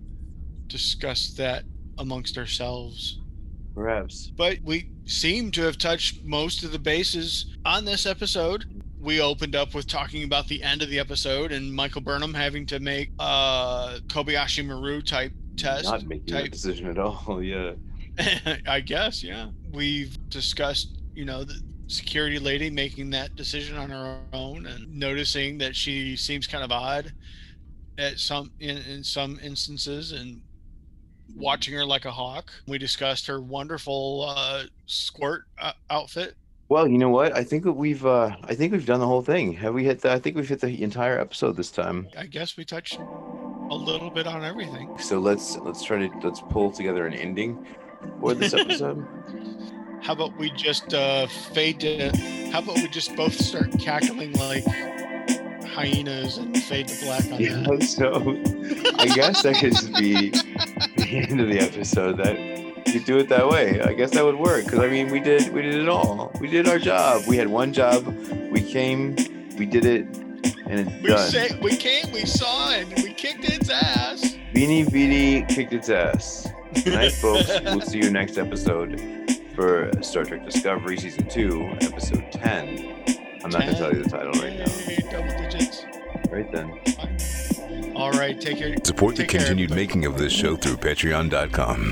discuss that amongst ourselves. Perhaps. But we seem to have touched most of the bases on this episode. We opened up with talking about the end of the episode and Michael Burnham having to make a Kobayashi Maru type test. Not making that type decision at all. Yeah. I guess, yeah. We've discussed, you know, the security lady making that decision on her own and noticing that she seems kind of odd at some in, in some instances and watching her like a hawk. We discussed her wonderful uh, squirt uh, outfit. Well, you know what? I think that we've uh I think we've done the whole thing. Have we hit the I think we've hit the entire episode this time. I guess we touched a little bit on everything. So let's let's try to let's pull together an ending for this episode. How about we just uh, fade to? How about we just both start cackling like hyenas and fade to black on Yeah, that? so I guess that could just be the end of the episode. That you do it that way. I guess that would work because I mean we did we did it all. We did our job. We had one job. We came. We did it, and it's We done. say we came, we saw, it, we kicked its ass. Beanie Beanie kicked its ass. Good night, folks. We'll see you next episode for Star Trek Discovery Season 2, Episode 10. I'm not going to tell you the title right now. Double digits. Right then. All right, take care. Support the Take care, continued everybody. making of this show through patreon.com.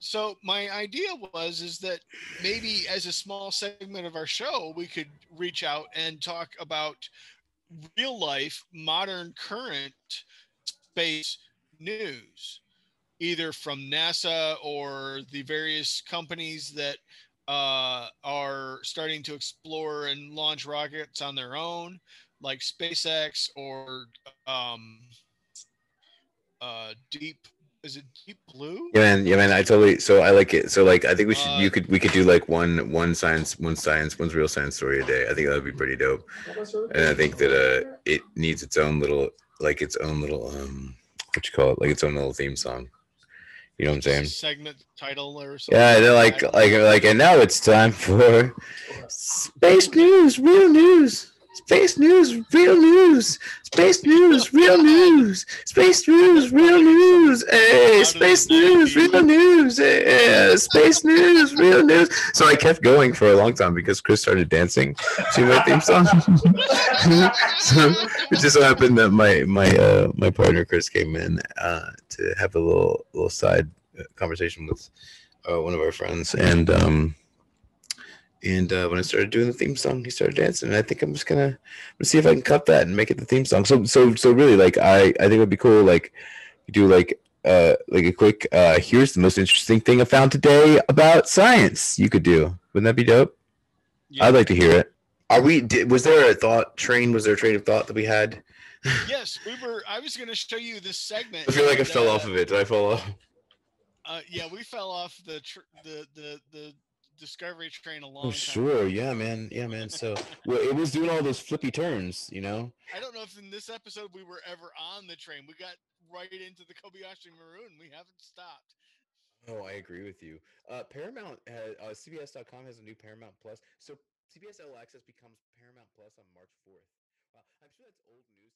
So my idea was is that maybe as a small segment of our show, we could reach out and talk about real life, modern, current space news, either from NASA or the various companies that uh, are starting to explore and launch rockets on their own, like SpaceX or um, uh, Deep is it deep blue? Yeah, man. Yeah, man. I totally. So I like it. So like, I think we should. Uh, you could. We could do like one one science, one science, one's real science story a day. I think that would be pretty dope. And I think that uh, it needs its own little, like its own little, um, what you call it, like its own little theme song. You know what I'm saying? Segment title or something. Yeah, they're like, like, like, and now it's time for space news, real news. Space news, real news. Space news, real news. Space news, real news. Hey, space news, real news. Hey, space news, real news. So I kept going for a long time because Chris started dancing to my theme song. so it just so happened that my my uh, my partner Chris came in uh, to have a little little side conversation with uh, one of our friends, and um, and uh, when I started doing the theme song, he started dancing. And I think I'm just gonna, gonna see if I can cut that and make it the theme song. So so so really, like I I think it would be cool. Like you do like uh like a quick uh here's the most interesting thing I found today about science. You could do. Wouldn't that be dope? Yeah. I'd like to hear it. Are we? Did, was there a thought train? Was there a train of thought that we had? yes, we were. I was going to show you this segment. I feel like I fell off of it. Did I fall off? Uh, yeah, we fell off the tr- the the the Discovery Train a long. Oh, sure, yeah, man, yeah, man. So well, it was doing all those flippy turns, you know. I don't know if in this episode we were ever on the train. We got right into the Kobayashi Maroon. We haven't stopped. Oh, I agree with you. Uh, Paramount, has, uh, CBS.com has a new Paramount Plus. So CBS All Access becomes Paramount Plus on March 4th. Wow, I'm sure that's old news